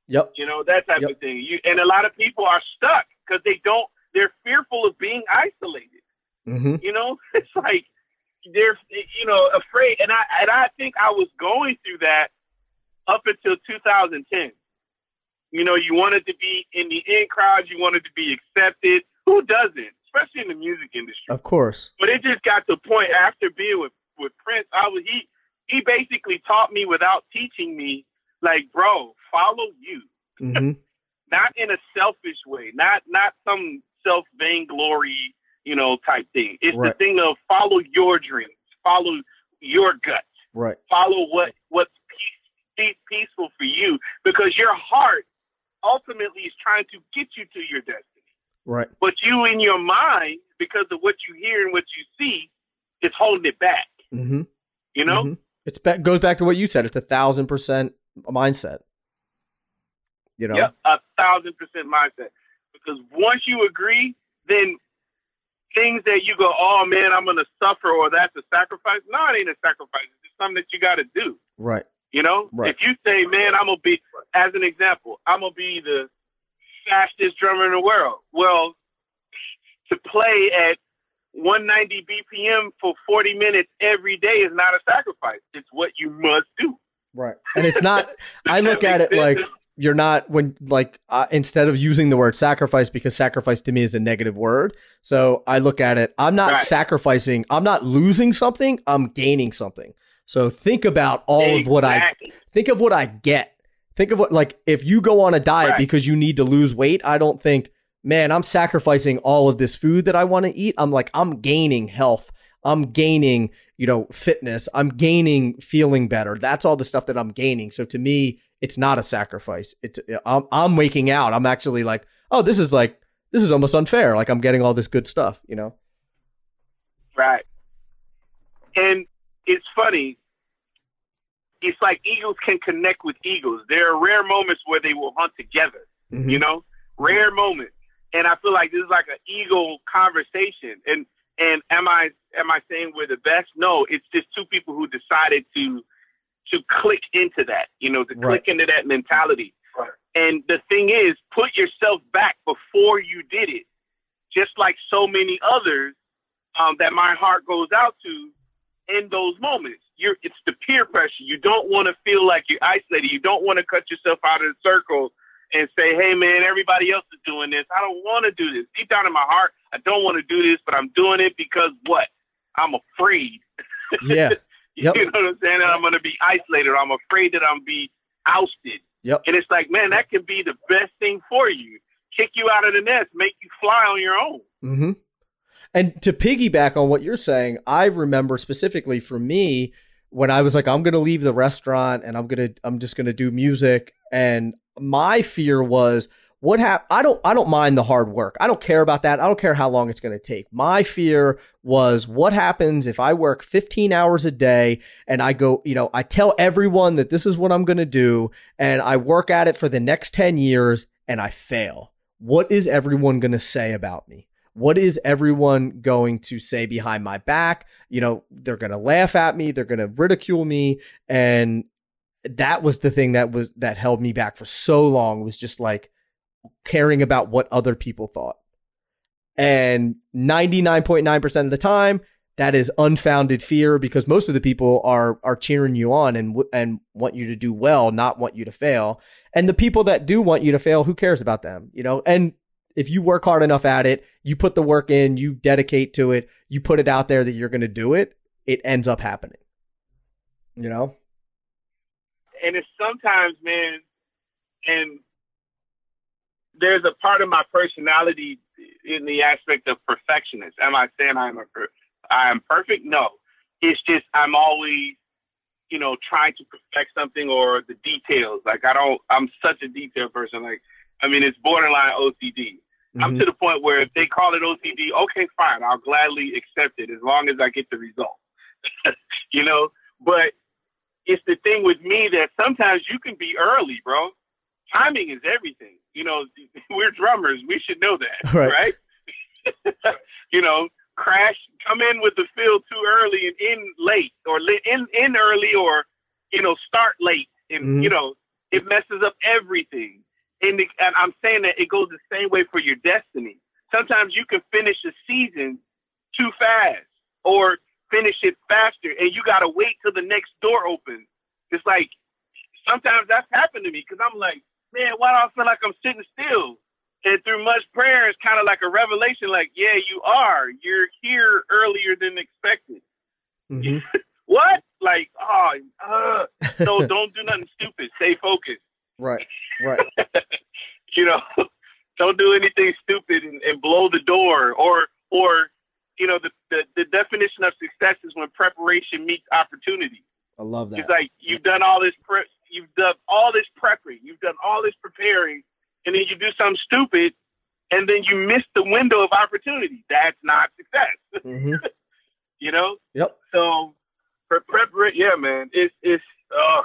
Yep. You know that type Yep. of thing. You and a lot of people are stuck because they don't. They're fearful of being isolated. Mm-hmm. You know, it's like they're you know afraid, and I and I think I was going through that up until 2010. You know, you wanted to be in the in crowd, you wanted to be accepted. Who doesn't? Especially in the music industry. Of course. But it just got to the point after being with with Prince, I was he he basically taught me without teaching me, like, bro, follow you Mm-hmm. not in a selfish way, not not some self vainglory, you know, type thing. It's Right. the thing of follow your dreams, follow your gut, Right. follow what what's peace, peace, peaceful for you, because your heart ultimately is trying to get you to your destiny. Right. But you in your mind, because of what you hear and what you see, is holding it back. Mm-hmm. You know, Mhm. It's ba- goes back to what you said. It's a thousand percent mindset. You know. Yep, a thousand percent mindset. Because once you agree, then things that you go, oh man, I'm gonna suffer, or that's a sacrifice. No, it ain't a sacrifice. It's just something that you got to do. Right. You know, Right. if you say, man, I'm gonna be, as an example, I'm gonna be the fastest drummer in the world. Well, to play at 190 BPM for 40 minutes every day is not a sacrifice. It's what you must do. Right. And it's not. I look at it like you're not when like uh, instead of using the word sacrifice because sacrifice to me is a negative word. So I look at it. I'm not Right. sacrificing. I'm not losing something. I'm gaining something. So think about all of what I think of what I get. Think of what like if you go on a diet Right. because you need to lose weight, I don't think, man, I'm sacrificing all of this food that I want to eat. I'm like I'm gaining health. I'm gaining, you know, fitness. I'm gaining feeling better. That's all the stuff that I'm gaining. So to me, it's not a sacrifice. It's I'm I'm waking out. I'm actually like, oh, this is like this is almost unfair. Like I'm getting all this good stuff, you know. Right. And it's funny. It's like eagles can connect with eagles. There are rare moments where they will hunt together. Mhm. You know, rare moments. And I feel like this is like an eagle conversation. And and am I am I saying we're the best? No, it's just two people who decided to to click into that. You know, to Right. click into that mentality. Right. And the thing is, put yourself back before you did it. Just like so many others um, that my heart goes out to in those moments. You're it's the peer pressure. You don't want to feel like you're isolated. You don't want to cut yourself out of the circle and say, "Hey, man, everybody else is doing this. I don't want to do this." Deep down in my heart, I don't want to do this, but I'm doing it because what? I'm afraid. Yeah. Yep. You know what I'm saying? That I'm going to be isolated. I'm afraid that I'm be ousted. Yep. And it's like, man, that could be the best thing for you. Kick you out of the nest, make you fly on your own. Mm-hmm. And to piggyback on what you're saying, I remember specifically for me when I was like, I'm gonna leave the restaurant and I'm gonna I'm just gonna do music. And my fear was what hap- I don't I don't mind the hard work. I don't care about that. I don't care how long it's gonna take. My fear was what happens if I work 15 hours a day and I go, you know, I tell everyone that this is what I'm gonna do and I work at it for the next 10 years and I fail. What is everyone gonna say about me? what is everyone going to say behind my back? You know, they're going to laugh at me, they're going to ridicule me, and that was the thing that was that held me back for so long was just like caring about what other people thought. And 99.9% of the time, that is unfounded fear because most of the people are are cheering you on and and want you to do well, not want you to fail. And the people that do want you to fail, who cares about them? You know, and if you work hard enough at it, you put the work in, you dedicate to it, you put it out there that you're going to do it, it ends up happening. You know? and it's sometimes, man, and there's a part of my personality in the aspect of perfectionist. Am I saying I'm a per- I am perfect? No. It's just I'm always, you know, trying to perfect something or the details. Like I don't. I'm such a detail person. Like I mean, it's borderline OCD. I'm Mhm. to the point where if they call it OCD, okay, fine, I'll gladly accept it as long as I get the result. you know, but it's the thing with me that sometimes you can be early, bro. Timing is everything. You know, we're drummers. We should know that, Right. right? you know, crash, come in with the feel too early and in late, or in in early, or you know, start late, and Mhm. you know, it messes up everything. And, the, and I'm saying that it goes the same way for your destiny. Sometimes you can finish a season too fast, or finish it faster, and you gotta wait till the next door opens. It's like sometimes that's happened to me because I'm like, man, why do I feel like I'm sitting still? And through much prayer, it's kind of like a revelation. Like, yeah, you are. You're here earlier than expected. Mhm. What? Like, oh, uh, so don't do nothing stupid. Stay focused. Right. Right. you know, don't do anything stupid and, and blow the door. Or, or, you know, the, the the definition of success is when preparation meets opportunity. I love that. It's like you've done all this prep, you've done all this prepping, you've done all this preparing, and then you do something stupid, and then you miss the window of opportunity. That's not success, hmm you know. Yep. So prep, yeah, man. It's it's uh,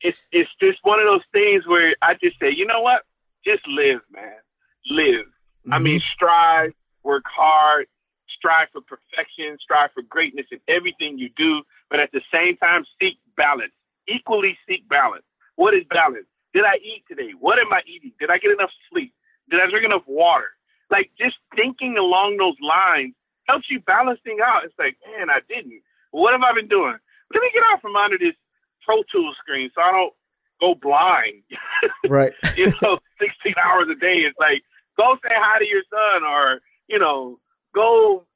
it's it's just one of those things where I just say, you know what? Just live, man. Live. Mm-hmm. I mean, strive, work hard, strive for perfection, strive for greatness in everything you do, but at the same time, seek balance. Equally seek balance. What is balance? Did I eat today? What am I eating? Did I get enough sleep? Did I drink enough water? Like just thinking along those lines helps you balance things out. It's like, man, I didn't. What have I been doing? Let me get out from under this Pro Tools screen so I don't go blind. Right. you know, 16 hours a day. It's like, go say hi to your son or, you know, go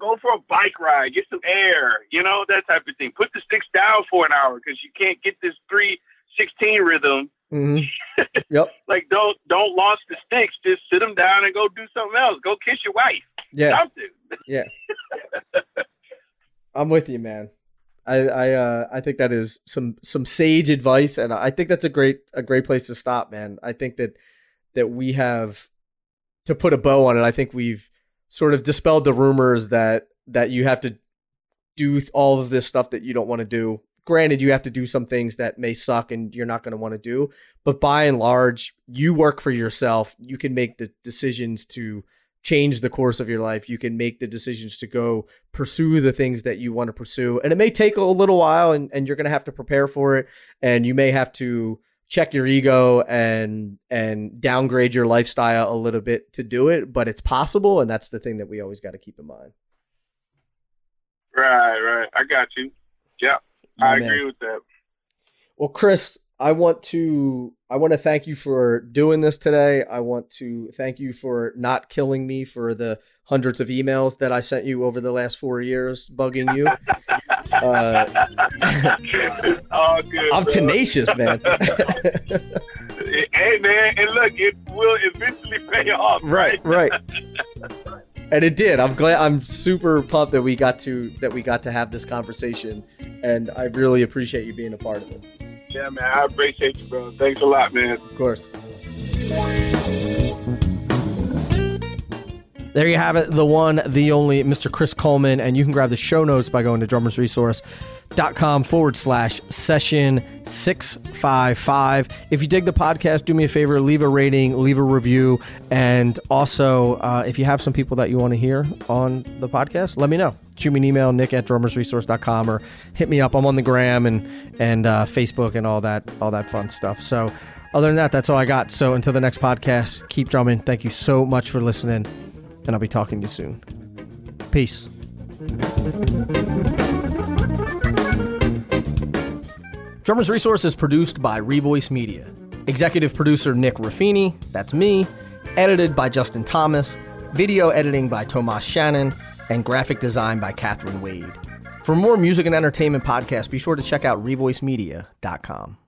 go for a bike ride, get some air, you know, that type of thing. Put the sticks down for an hour because you can't get this 316 rhythm. Mm-hmm. Yep. like don't don't launch the sticks. Just sit them down and go do something else. Go kiss your wife. Yeah. Something. Yeah. I'm with you, man. I I uh I think that is some some sage advice, and I think that's a great a great place to stop, man. I think that that we have to put a bow on it. I think we've sort of dispelled the rumors that that you have to do all of this stuff that you don't want to do. Granted, you have to do some things that may suck and you're not going to want to do, but by and large, you work for yourself. You can make the decisions to change the course of your life. You can make the decisions to go pursue the things that you want to pursue. And it may take a little while and, and you're going to have to prepare for it. And you may have to check your ego and and downgrade your lifestyle a little bit to do it, but it's possible and that's the thing that we always got to keep in mind. Right, right. I got you. Yeah. My I man. agree with that. Well, Chris, I want to I want to thank you for doing this today. I want to thank you for not killing me for the hundreds of emails that I sent you over the last four years bugging you. Uh, good, I'm bro. tenacious, man. hey, man, and look, it will eventually pay off. Right, right. and it did. I'm glad. I'm super pumped that we got to that we got to have this conversation, and I really appreciate you being a part of it. Yeah, man. I appreciate you, bro. Thanks a lot, man. Of course. There you have it, the one, the only Mr. Chris Coleman. And you can grab the show notes by going to drummersresource.com forward slash session 655. If you dig the podcast, do me a favor, leave a rating, leave a review. And also, uh, if you have some people that you want to hear on the podcast, let me know. Shoot me an email, nick at drummersresource.com or hit me up. I'm on the gram and, and uh, Facebook and all that, all that fun stuff. So, other than that, that's all I got. So, until the next podcast, keep drumming. Thank you so much for listening and I'll be talking to you soon. Peace. Drummers Resource is produced by Revoice Media. Executive producer Nick Ruffini, that's me. Edited by Justin Thomas. Video editing by Tomas Shannon. And graphic design by Catherine Wade. For more music and entertainment podcasts, be sure to check out revoicemedia.com.